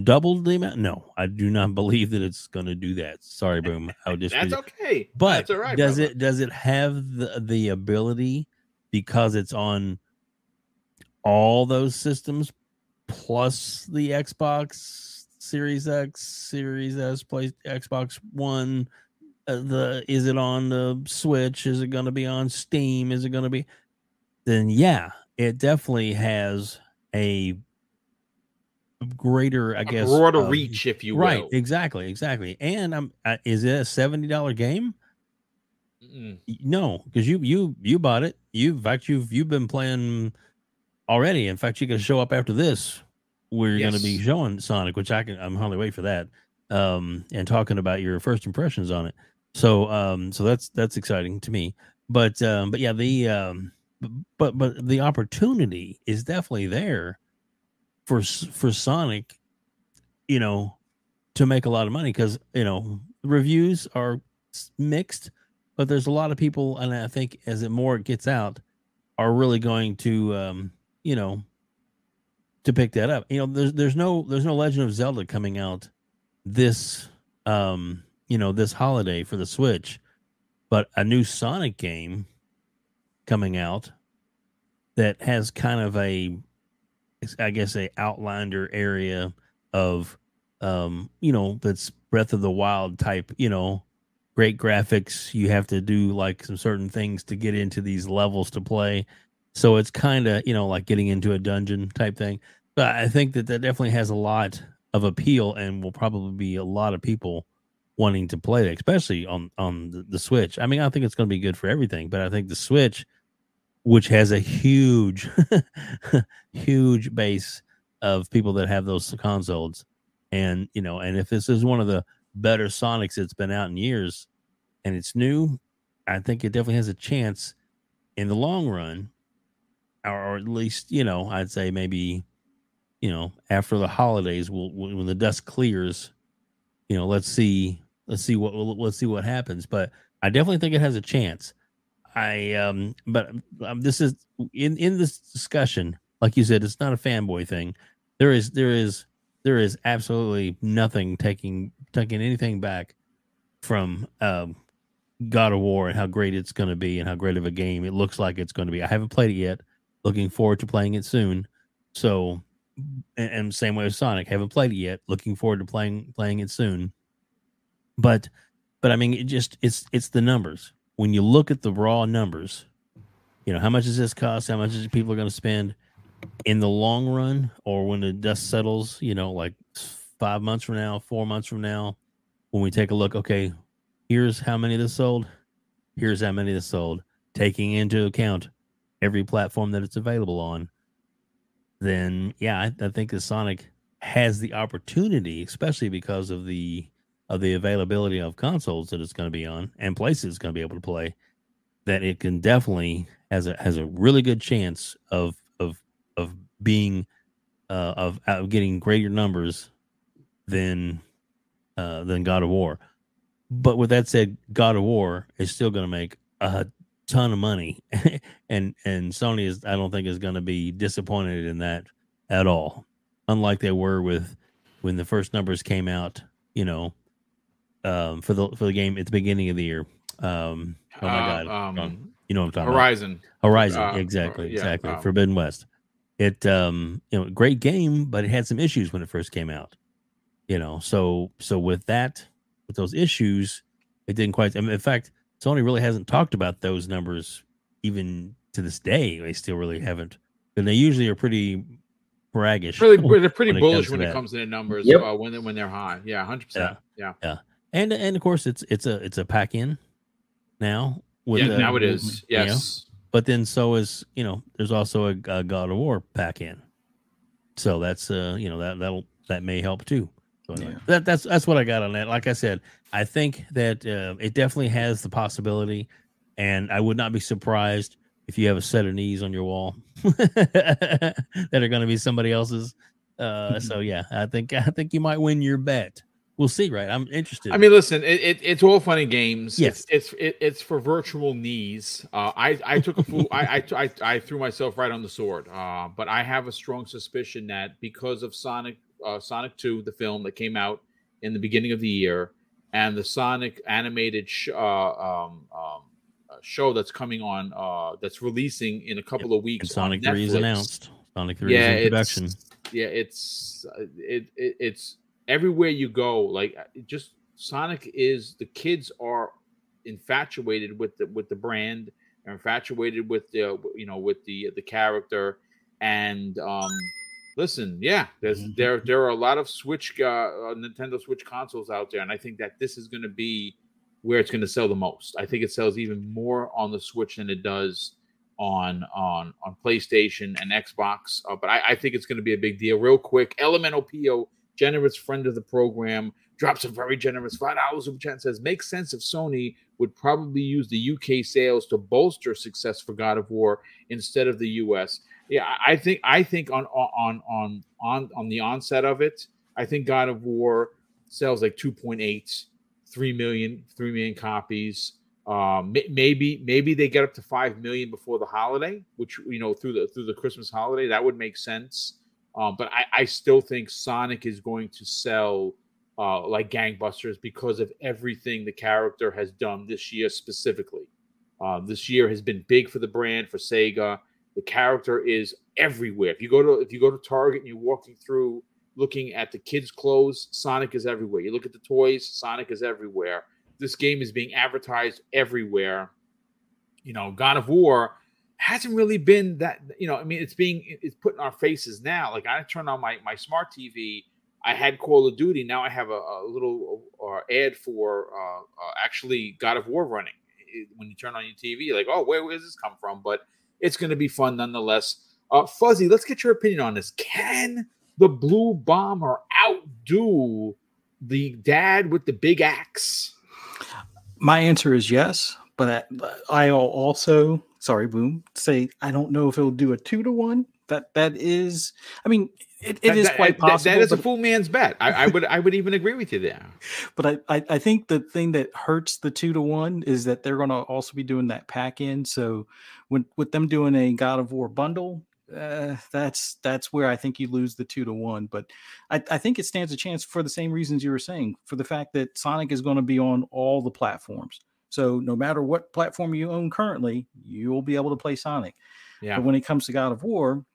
double the amount? No, I do not believe that it's going to do that. Sorry, boom. I just that's okay. But that's does brother. it does it have the the ability because it's on all those systems plus the Xbox Series X, Series S, play Xbox One? Uh, the is it on the Switch? Is it going to be on Steam? Is it going to be? Then yeah, it definitely has a greater, I guess, broader um, reach, if you will. Right, exactly, exactly. And I'm, uh, is it a seventy dollar game? Mm-mm. No, because you you you bought it. You in fact you've you've been playing already. In fact, you're gonna show up after this. We're yes. gonna be showing Sonic, which I can I'm hardly wait for that. Um, and talking about your first impressions on it. So um, so that's that's exciting to me. But um, but yeah, the um, but but the opportunity is definitely there for for Sonic, you know, to make a lot of money because you know reviews are mixed, but there's a lot of people, and I think as it more gets out, are really going to, um, you know, to pick that up. You know, there's there's no there's no Legend of Zelda coming out this um you know this holiday for the Switch, but a new Sonic game coming out that has kind of a I guess a outlander area of um you know that's Breath of the Wild type, you know, great graphics. You have to do like some certain things to get into these levels to play. So it's kind of, you know, like getting into a dungeon type thing. But I think that that definitely has a lot of appeal and will probably be a lot of people wanting to play it, especially on on the, the Switch. I mean, I think it's going to be good for everything, but I think the Switch, which has a huge, huge base of people that have those consoles, and you know, and if this is one of the better Sonics that's been out in years, and it's new, I think it definitely has a chance in the long run, or at least you know, I'd say maybe, you know, after the holidays, we'll, when the dust clears, you know, let's see, let's see what let's see what happens. But I definitely think it has a chance. I um, but um, this is in in this discussion, like you said, it's not a fanboy thing. There is there is there is absolutely nothing taking taking anything back from um, God of War and how great it's going to be and how great of a game it looks like it's going to be. I haven't played it yet. Looking forward to playing it soon. So, and, and same way with Sonic, haven't played it yet. Looking forward to playing playing it soon. But, but I mean, it just it's it's the numbers. When you look at the raw numbers, you know how much does this cost? How much is people are going to spend in the long run, or when the dust settles? You know, like five months from now, four months from now, when we take a look, okay, here's how many this sold, here's how many this sold, taking into account every platform that it's available on, then yeah, I, I think the Sonic has the opportunity, especially because of the of the availability of consoles that it's going to be on and places it's going to be able to play, that it can definitely has a has a really good chance of of of being uh, of, of getting greater numbers than uh, than God of War. But with that said, God of War is still going to make a ton of money, and and Sony is I don't think is going to be disappointed in that at all. Unlike they were with when the first numbers came out, you know, um, for the for the game at the beginning of the year. Um, oh my uh, god, um, you know what I'm talking Horizon. about? Horizon, uh, exactly, yeah, exactly. Um, Forbidden West. It um, you know, great game, but it had some issues when it first came out. You know, so so with that with those issues, it didn't quite. I mean, in fact, Sony really hasn't talked about those numbers even to this day. They still really haven't, and they usually are pretty braggish. Really, they're pretty bullish when it comes to the numbers yep. uh, when they, when they're high. Yeah, hundred yeah. percent. Yeah, yeah, and and of course it's it's a it's a pack in now. With yeah, the, now it is. Yes, know, but then so is you know there's also a, a God of War pack in, so that's uh you know that that'll that may help too. So anyway, yeah. that, that's that's what I got on that. Like I said, I think that uh, it definitely has the possibility, and I would not be surprised if you have a set of knees on your wall that are going to be somebody else's. Uh, so yeah, I think I think you might win your bet. We'll see, right? I'm interested. I mean, listen, it, it, it's all funny games. Yes, it's it's it, it's for virtual knees. Uh, I I took a fool. I, I, I I threw myself right on the sword. Uh, but I have a strong suspicion that because of Sonic uh, Sonic 2, the film that came out in the beginning of the year, and the Sonic animated sh- uh, um, um, uh, show that's coming on, uh, that's releasing in a couple yep. of weeks. And Sonic 3 is announced. Sonic 3 yeah, is in production. Yeah, it's it, it it's everywhere you go. Like uh, just Sonic is the kids are infatuated with the with the brand, are infatuated with the you know with the the character, and um Listen, yeah, there's mm-hmm. there there are a lot of Switch uh, uh, Nintendo Switch consoles out there, and I think that this is going to be where it's going to sell the most. I think it sells even more on the Switch than it does on on on PlayStation and Xbox. Uh, but I, I, think it's going to be a big deal. Real quick, Elemental PO, generous friend of the program, drops a very generous five dollars super chat. Says makes sense if Sony would probably use the UK sales to bolster success for God of War instead of the US. Yeah, I think I think on on on on on the onset of it, I think God of War sells like 2.8 3 million 3 million copies um, maybe maybe they get up to five million before the holiday, which you know through the through the Christmas holiday that would make sense. Um, but I, I still think Sonic is going to sell uh, like gangbusters because of everything the character has done this year specifically. Uh, this year has been big for the brand for Sega. The character is everywhere. If you go to if you go to Target and you're walking through looking at the kids' clothes, Sonic is everywhere. You look at the toys, Sonic is everywhere this game is being advertised everywhere. You know, God of War hasn't really been that. You know, I mean, it's being it's put in our faces now. Like I turned on my my smart TV, I had Call of Duty. Now I have a, a little uh, ad for uh, uh, actually God of War running. It, when you turn on your TV, like, oh, where, where does this come from? But it's going to be fun nonetheless. Uh, Fuzzy, let's get your opinion on this. Can the Blue Bomber outdo the dad with the big axe? My answer is yes, but I, will also sorry, boom, say I don't know if it'll do a two to one. That that is, I mean, it, it that, is quite that, possible. that is a full man's bet. I, I, would I would even agree with you there. But I, I, I think the thing that hurts the two to one is that they're going to also be doing that pack in. So when with them doing a God of War bundle, uh, that's that's where I think you lose the two to one. But I, I think it stands a chance for the same reasons you were saying, for the fact that Sonic is going to be on all the platforms. So no matter what platform you own currently, you'll be able to play Sonic. Yeah. But when it comes to God of War,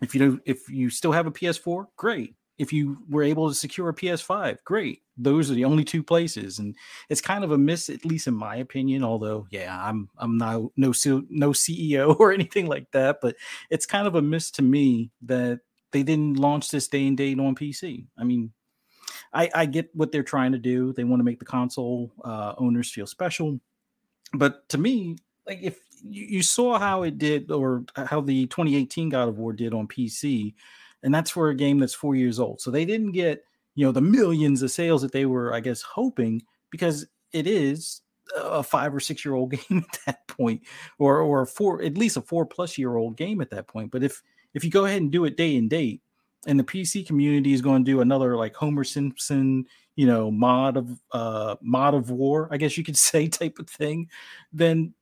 if you do, if you still have a PS4, great. If you were able to secure a PS5, great. Those are the only two places, and it's kind of a miss, at least in my opinion. Although, yeah, I'm I'm not no no CEO or anything like that, but it's kind of a miss to me that they didn't launch this day and date on PC. I mean, I, I get what they're trying to do. They want to make the console uh, owners feel special, but to me, like if you, you saw how it did, or how the 2018 God of War did on PC, and that's for a game that's four years old. So they didn't get you know the millions of sales that they were, I guess, hoping because it is a five or six year old game at that point, or or four at least a four plus year old game at that point. But if if you go ahead and do it day and date, and the PC community is going to do another like Homer Simpson, you know, mod of uh mod of war, I guess you could say type of thing, then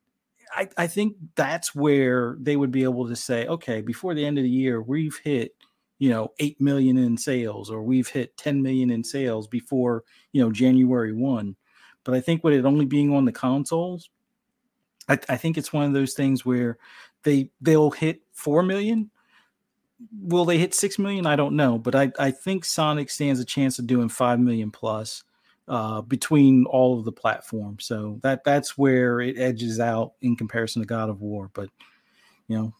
I, I think that's where they would be able to say, okay, before the end of the year, we've hit you know 8 million in sales or we've hit 10 million in sales before you know january 1 but i think with it only being on the consoles I, I, think it's one of those things where they they'll hit 4 million will they hit 6 million i don't know but i, I think sonic stands a chance of doing 5 million plus uh, between all of the platforms so that that's where it edges out in comparison to god of war but you know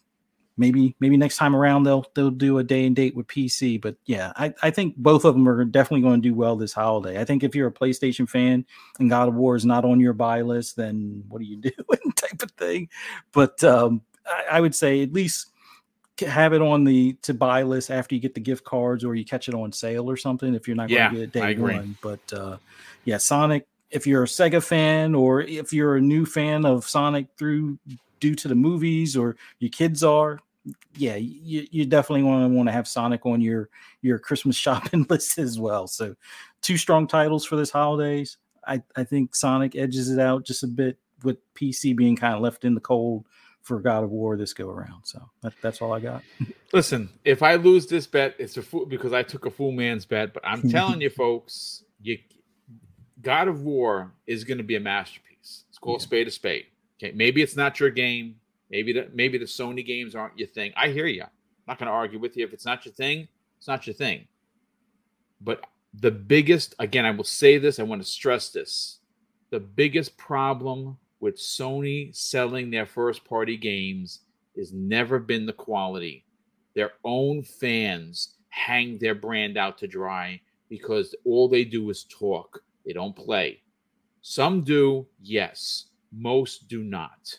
maybe maybe next time around they'll they'll do a day and date with PC. But yeah, I, I think both of them are definitely going to do well this holiday. I think if you're a PlayStation fan and God of War is not on your buy list, then what are you doing type of thing. But um, I, I would say at least have it on the to buy list after you get the gift cards or you catch it on sale or something if you're not yeah, going to get it day one. But uh, yeah, Sonic. If you're a Sega fan or if you're a new fan of Sonic through due to the movies or your kids are, yeah, you, you definitely want to want to have Sonic on your your Christmas shopping list as well. So, two strong titles for this holidays. I I think Sonic edges it out just a bit with PC being kind of left in the cold for God of War this go around. So that, that's all I got. Listen, if I lose this bet, it's a fool because I took a fool man's bet. But I'm telling you, folks, you God of War is going to be a masterpiece. It's called yeah. spade to spade. Okay, maybe it's not your game. Maybe the maybe the Sony games aren't your thing. I hear you. I'm not going to argue with you. If it's not your thing, it's not your thing. But the biggest, again, I will say this. I want to stress this. The biggest problem with Sony selling their first party games has never been the quality. Their own fans hang their brand out to dry because all they do is talk. They don't play. Some do, yes. Most do not.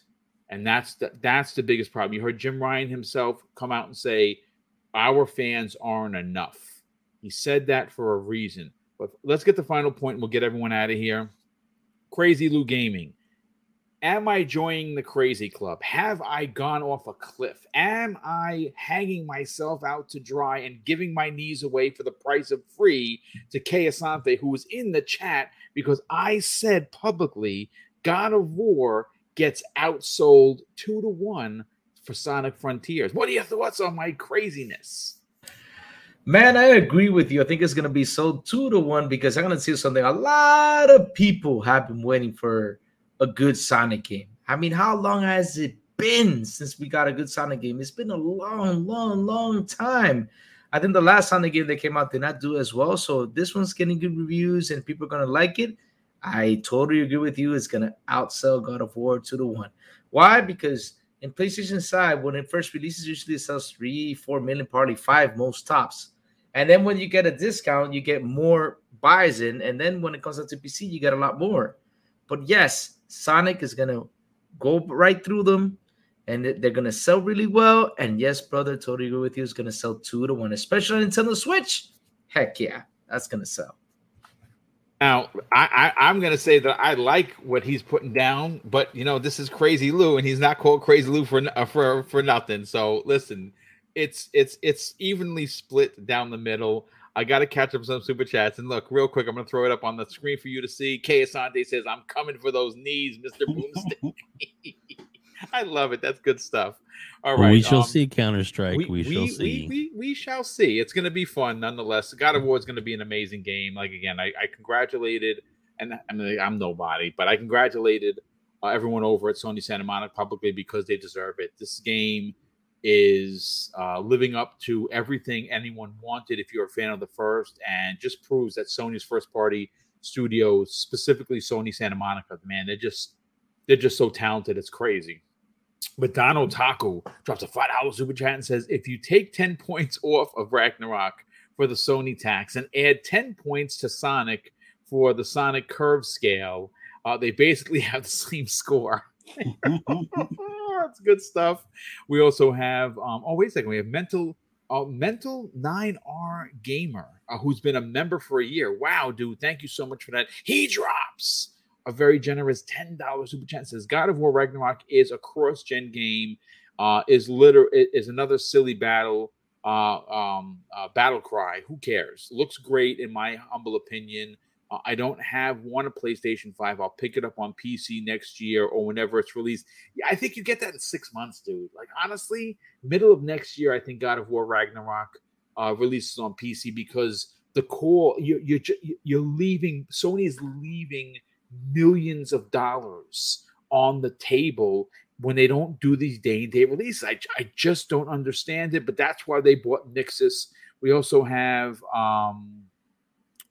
And that's the that's the biggest problem. You heard Jim Ryan himself come out and say, our fans aren't enough. He said that for a reason. But let's get the final point and we'll get everyone out of here. Crazy Lou Gaming. Am I joining the crazy club? Have I gone off a cliff? Am I hanging myself out to dry and giving my knees away for the price of free to Kay Asante, who was in the chat because I said publicly God of War gets outsold two to one for Sonic Frontiers? What are your thoughts on my craziness? Man, I agree with you. I think it's going to be sold two to one because I'm going to see something. A lot of people have been waiting for a good Sonic game. I mean, how long has it been since we got a good Sonic game? It's been a long, long, long time. I think the last Sonic game that came out did not do as well. So this one's getting good reviews and people are gonna like it. I totally agree with you. It's gonna outsell God of War two to one. Why? Because in PlayStation side, when it first releases, usually it sells three, four million, probably five most tops. And then when you get a discount, you get more buys in. And then when it comes out to PC, you get a lot more. But yes, Sonic is gonna go right through them, and they're gonna sell really well. And yes, brother, totally agree with you. It's gonna sell two to one, especially on Nintendo Switch. Heck yeah, that's gonna sell. Now, I, I, am going to say that I like what he's putting down, but you know, this is Crazy Lou, and he's not called Crazy Lou for uh, for for nothing. So listen, it's it's it's evenly split down the middle. I got to catch up some super chats. And look, real quick, I'm going to throw it up on the screen for you to see. Kay Asante says, I'm coming for those knees, Mr. Boomstick. I love it. That's good stuff. All right. We shall um, see Counter Strike. We, we, shall see. We, we, we, shall see. It's going to be fun nonetheless. God of War is going to be an amazing game. Like, again, I, I congratulated, and I mean, I'm nobody, but I congratulated uh, everyone over at Sony Santa Monica publicly because they deserve it. This game is uh, living up to everything anyone wanted if you're a fan of the first, and just proves that Sony's first party studios, specifically Sony Santa Monica, man, they're just they're just so talented. It's crazy. But Donald Taco drops a five dollar super chat and says, if you take 10 points off of Ragnarok for the Sony tax and add 10 points to Sonic for the Sonic curve scale, uh, they basically have the same score. That's good stuff. We also have um, oh wait a second, we have mental uh, mental 9R gamer uh, who's been a member for a year. Wow, dude, thank you so much for that. He drops a very generous $10 super chat says God of War Ragnarok is a cross-gen game, uh, is liter is another silly battle uh, um, uh, battle cry. Who cares? Looks great in my humble opinion. Uh, I don't have one a PlayStation 5. I'll pick it up on PC next year or whenever it's released. Yeah, I think you get that in six months, dude. Like, honestly, middle of next year, I think God of War Ragnarok uh, releases on PC because the core, you're, you're, you're leaving, Sony is leaving millions of dollars on the table when they don't do these day and day releases. I, I just don't understand it, but that's why they bought Nixxes. We also have, um,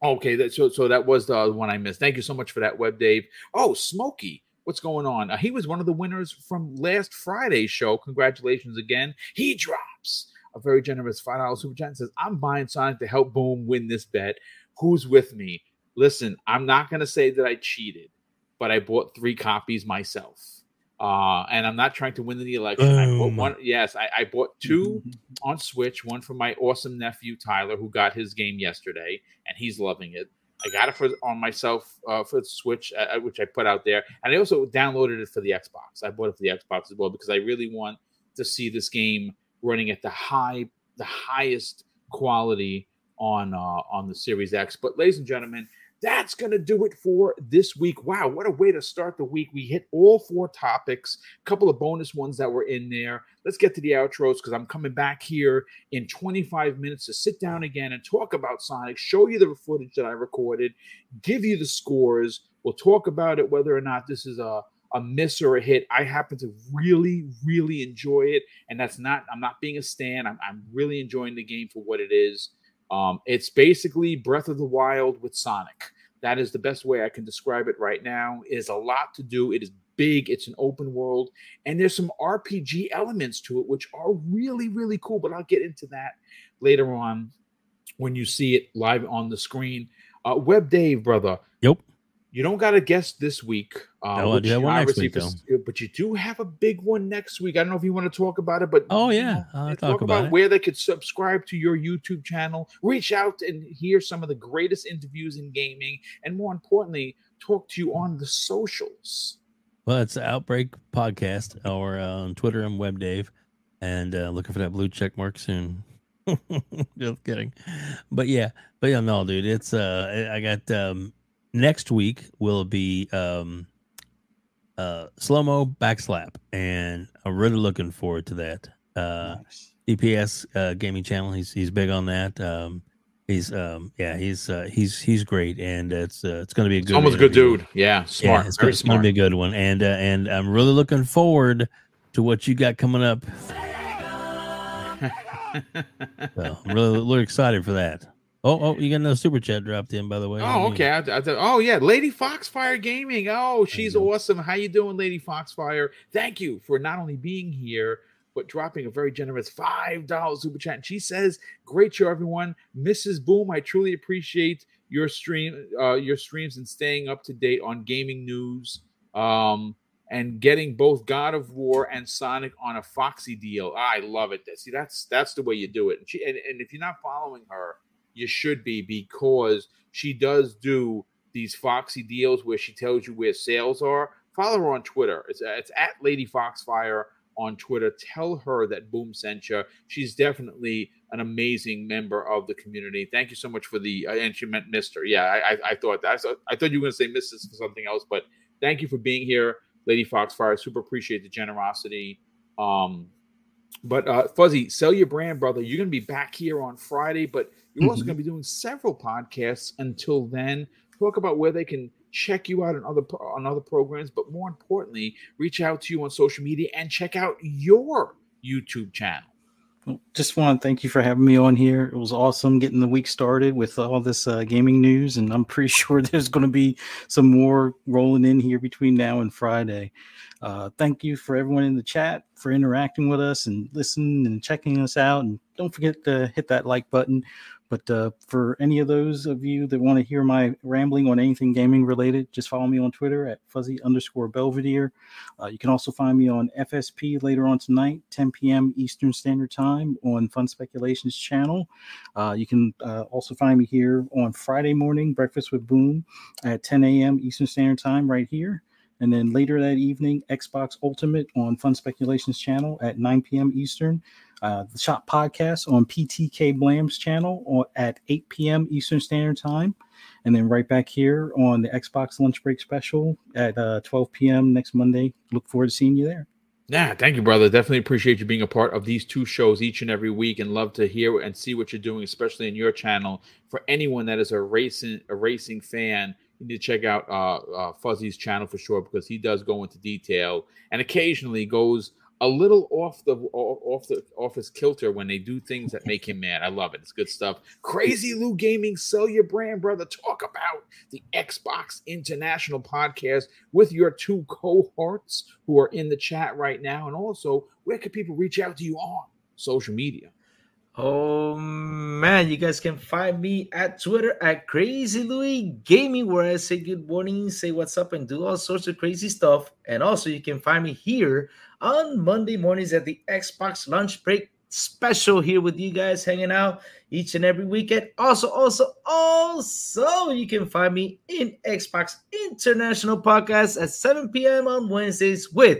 Okay, that, so so that was the one I missed. Thank you so much for that, Web Dave. Oh, Smokey, what's going on? Uh, he was one of the winners from last Friday's show. Congratulations again. He drops a very generous five dollars super chat and says, "I'm buying Sonic to help Boom win this bet. Who's with me? Listen, I'm not to say that I cheated, but I bought three copies myself." Uh, and I'm not trying to win the election. I bought one. Yes, I, I bought two on Switch. One for my awesome nephew Tyler, who got his game yesterday, and he's loving it. I got it for on myself uh, for the Switch, uh, uh, which I put out there, and I also downloaded it for the Xbox. I bought it for the Xbox as well because I really want to see this game running at the high, the highest quality on uh, on the Series X. But ladies and gentlemen, that's going to do it for this week. Wow, what a way to start the week. We hit all four topics, a couple of bonus ones that were in there. Let's get to the outros because I'm coming back here in 25 minutes to sit down again and talk about Sonic, show you the footage that I recorded, give you the scores. We'll talk about it, whether or not this is a a miss or a hit. I happen to really, really enjoy it. And that's not, I'm not being a stan. I'm, I'm really enjoying the game for what it is. Um, it's basically Breath of the Wild with Sonic. That is the best way I can describe it right now. It is a lot to do. It is big. It's an open world, and there's some RPG elements to it, which are really, really cool. But I'll get into that later on when you see it live on the screen. Uh, Web Dave, brother. Yep. You don't got a guest this week. Uh, no, do have one next week, though. But you do have a big one next week. I don't know if you want to talk about it, but oh yeah, I'll talk, talk about, about where they could subscribe to your YouTube channel, reach out and hear some of the greatest interviews in gaming, and more importantly, talk to you on the socials. Well, it's Outbreak Podcast or uh, on Twitter. I'm Web Dave, and uh, looking for that blue check mark soon. Just kidding, but yeah, but yeah, no, dude, it's uh, I got um next week will be um uh slow mo backslap and i'm really looking forward to that uh nice. dps uh gaming channel he's he's big on that um he's um yeah he's uh he's he's great and it's uh, it's gonna be a good one. almost a good dude yeah smart yeah, it's, very it's smart. gonna be a good one and uh and i'm really looking forward to what you got coming up so i'm really, really excited for that Oh, oh, you got another super chat dropped in, by the way. Oh, okay. I, I, oh, yeah, Lady Foxfire Gaming. Oh, she's awesome. How you doing, Lady Foxfire? Thank you for not only being here but dropping a very generous five dollars super chat. And she says, "Great show, everyone. Mrs. Boom, I truly appreciate your stream, uh, your streams, and staying up to date on gaming news." Um, and getting both God of War and Sonic on a Foxy deal. I love it. See, that's that's the way you do it. And she and, and if you're not following her, you should be because she does do these Foxy deals where she tells you where sales are. Follow her on Twitter. It's, it's at Lady Foxfire on Twitter. Tell her that Boom sent you. She's definitely an amazing member of the community. Thank you so much for the uh, and she meant Mister. Yeah, I, I, I thought that. I thought, I thought you were going to say Mrs. for something else, but thank you for being here, Lady Foxfire. Super appreciate the generosity. Um, but uh, Fuzzy, sell your brand, brother. You're going to be back here on Friday, but you're also mm-hmm. going to be doing several podcasts until then. Talk about where they can check you out on other on other programs, but more importantly, reach out to you on social media and check out your YouTube channel. just want to thank you for having me on here. It was awesome getting the week started with all this uh, gaming news, and I'm pretty sure there's going to be some more rolling in here between now and Friday. Uh, thank you for everyone in the chat for interacting with us and listening and checking us out. And don't forget to hit that like button. But uh, for any of those of you that want to hear my rambling on anything gaming related, just follow me on Twitter at fuzzy underscore Belvedere. Uh, you can also find me on FSP later on tonight, 10 p.m. Eastern Standard Time on Fun Speculations channel. Uh, you can uh, also find me here on Friday morning, Breakfast with Boom at 10 a.m. Eastern Standard Time, right here. And then later that evening, Xbox Ultimate on Fun Speculations channel at 9 p.m. Eastern. Uh, the Shop Podcast on PTK Blam's channel at 8 p.m. Eastern Standard Time. And then right back here on the Xbox Lunch Break Special at uh, 12 p.m. next Monday. Look forward to seeing you there. Yeah, thank you, brother. Definitely appreciate you being a part of these two shows each and every week, and love to hear and see what you're doing, especially in your channel. For anyone that is a racing a racing fan, you need to check out uh, uh, Fuzzy's channel for sure because he does go into detail and occasionally goes a little off the off the off his kilter when they do things that make him mad. I love it. It's good stuff. Crazy Lou Gaming, sell your brand, brother. Talk about the Xbox International podcast with your two cohorts who are in the chat right now, and also where can people reach out to you on social media? Oh man, you guys can find me at Twitter at Crazy Louis Gaming, where I say good morning, say what's up, and do all sorts of crazy stuff. And also, you can find me here on Monday mornings at the Xbox Lunch Break special here with you guys, hanging out each and every weekend. Also, also, also, you can find me in Xbox International Podcast at 7 p.m. on Wednesdays with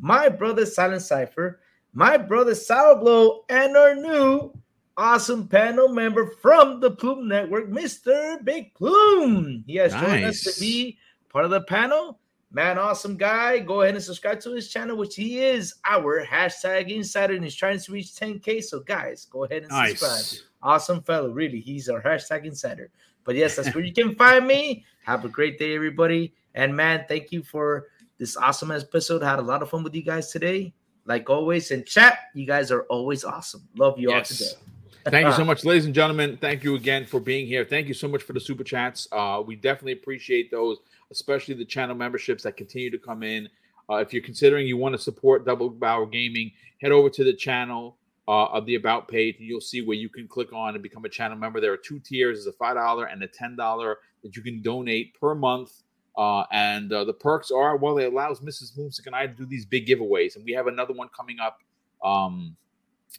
my brother Silent Cipher my brother Sour Blow, and our new awesome panel member from the Plume Network, Mr. Big Plume. He has nice. joined us to be part of the panel. Man, awesome guy. Go ahead and subscribe to his channel, which he is our hashtag insider, and he's trying to reach 10k. So, guys, go ahead and nice. subscribe. Awesome fellow, really. He's our hashtag insider. But yes, that's where you can find me. Have a great day, everybody. And man, thank you for this awesome episode. I had a lot of fun with you guys today like always in chat, you guys are always awesome. Love you yes. all today. Thank you so much, ladies and gentlemen. Thank you again for being here. Thank you so much for the super chats. Uh, we definitely appreciate those, especially the channel memberships that continue to come in. Uh, if you're considering you want to support Double Barrel Gaming, head over to the channel uh, of the About page, and you'll see where you can click on and become a channel member. There are two tiers: there's a five dollar and a ten dollar that you can donate per month Uh, and uh, the perks are well, it allows Mrs. Boomstick and I to do these big giveaways, and we have another one coming up um,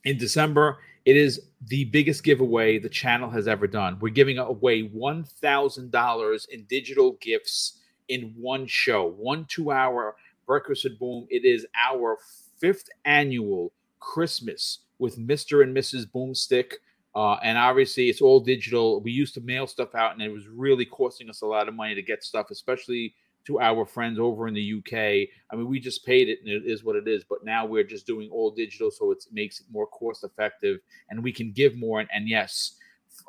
in December. It is the biggest giveaway the channel has ever done. We're giving away one thousand dollars in digital gifts in one show, one two-hour Breakfast with Boom. It is our fifth annual Christmas with Mr. and Mrs. Boomstick. Uh, and obviously, it's all digital. We used to mail stuff out, and it was really costing us a lot of money to get stuff, especially to our friends over in the UK. I mean, we just paid it, and it is what it is. But now we're just doing all digital, so it makes it more cost effective, and we can give more. And, and yes,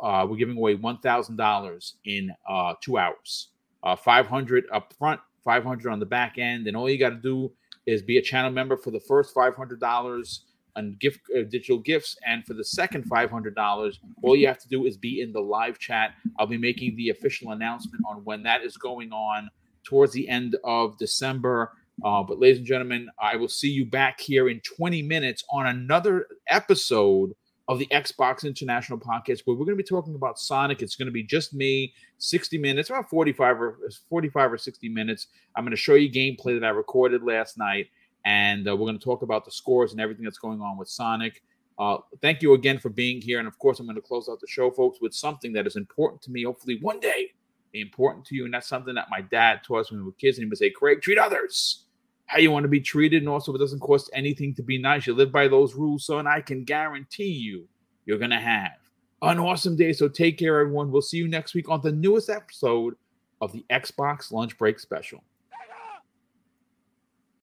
uh, we're giving away one thousand dollars in uh, two hours, uh, five hundred up front, five hundred on the back end, and all you got to do is be a channel member for the first five hundred dollars and gift uh, digital gifts. And for the second five hundred dollars, all you have to do is be in the live chat. I'll be making the official announcement on when that is going on towards the end of December. Uh, but ladies and gentlemen, I will see you back here in 20 minutes on another episode of the Xbox International Podcast, where we're going to be talking about Sonic. It's going to be just me, 60 minutes, about 45 or 45 or 60 minutes. I'm going to show you gameplay that I recorded last night and uh, we're going to talk about the scores and everything that's going on with Sonic. Uh, thank you again for being here. And of course, I'm going to close out the show, folks, with something that is important to me. Hopefully, one day, important to you. And that's something that my dad taught us when we were kids. And he would say, Craig, treat others how you want to be treated. And also, it doesn't cost anything to be nice. You live by those rules. So, and I can guarantee you, you're going to have an awesome day. So, take care, everyone. We'll see you next week on the newest episode of the Xbox Lunch Break Special.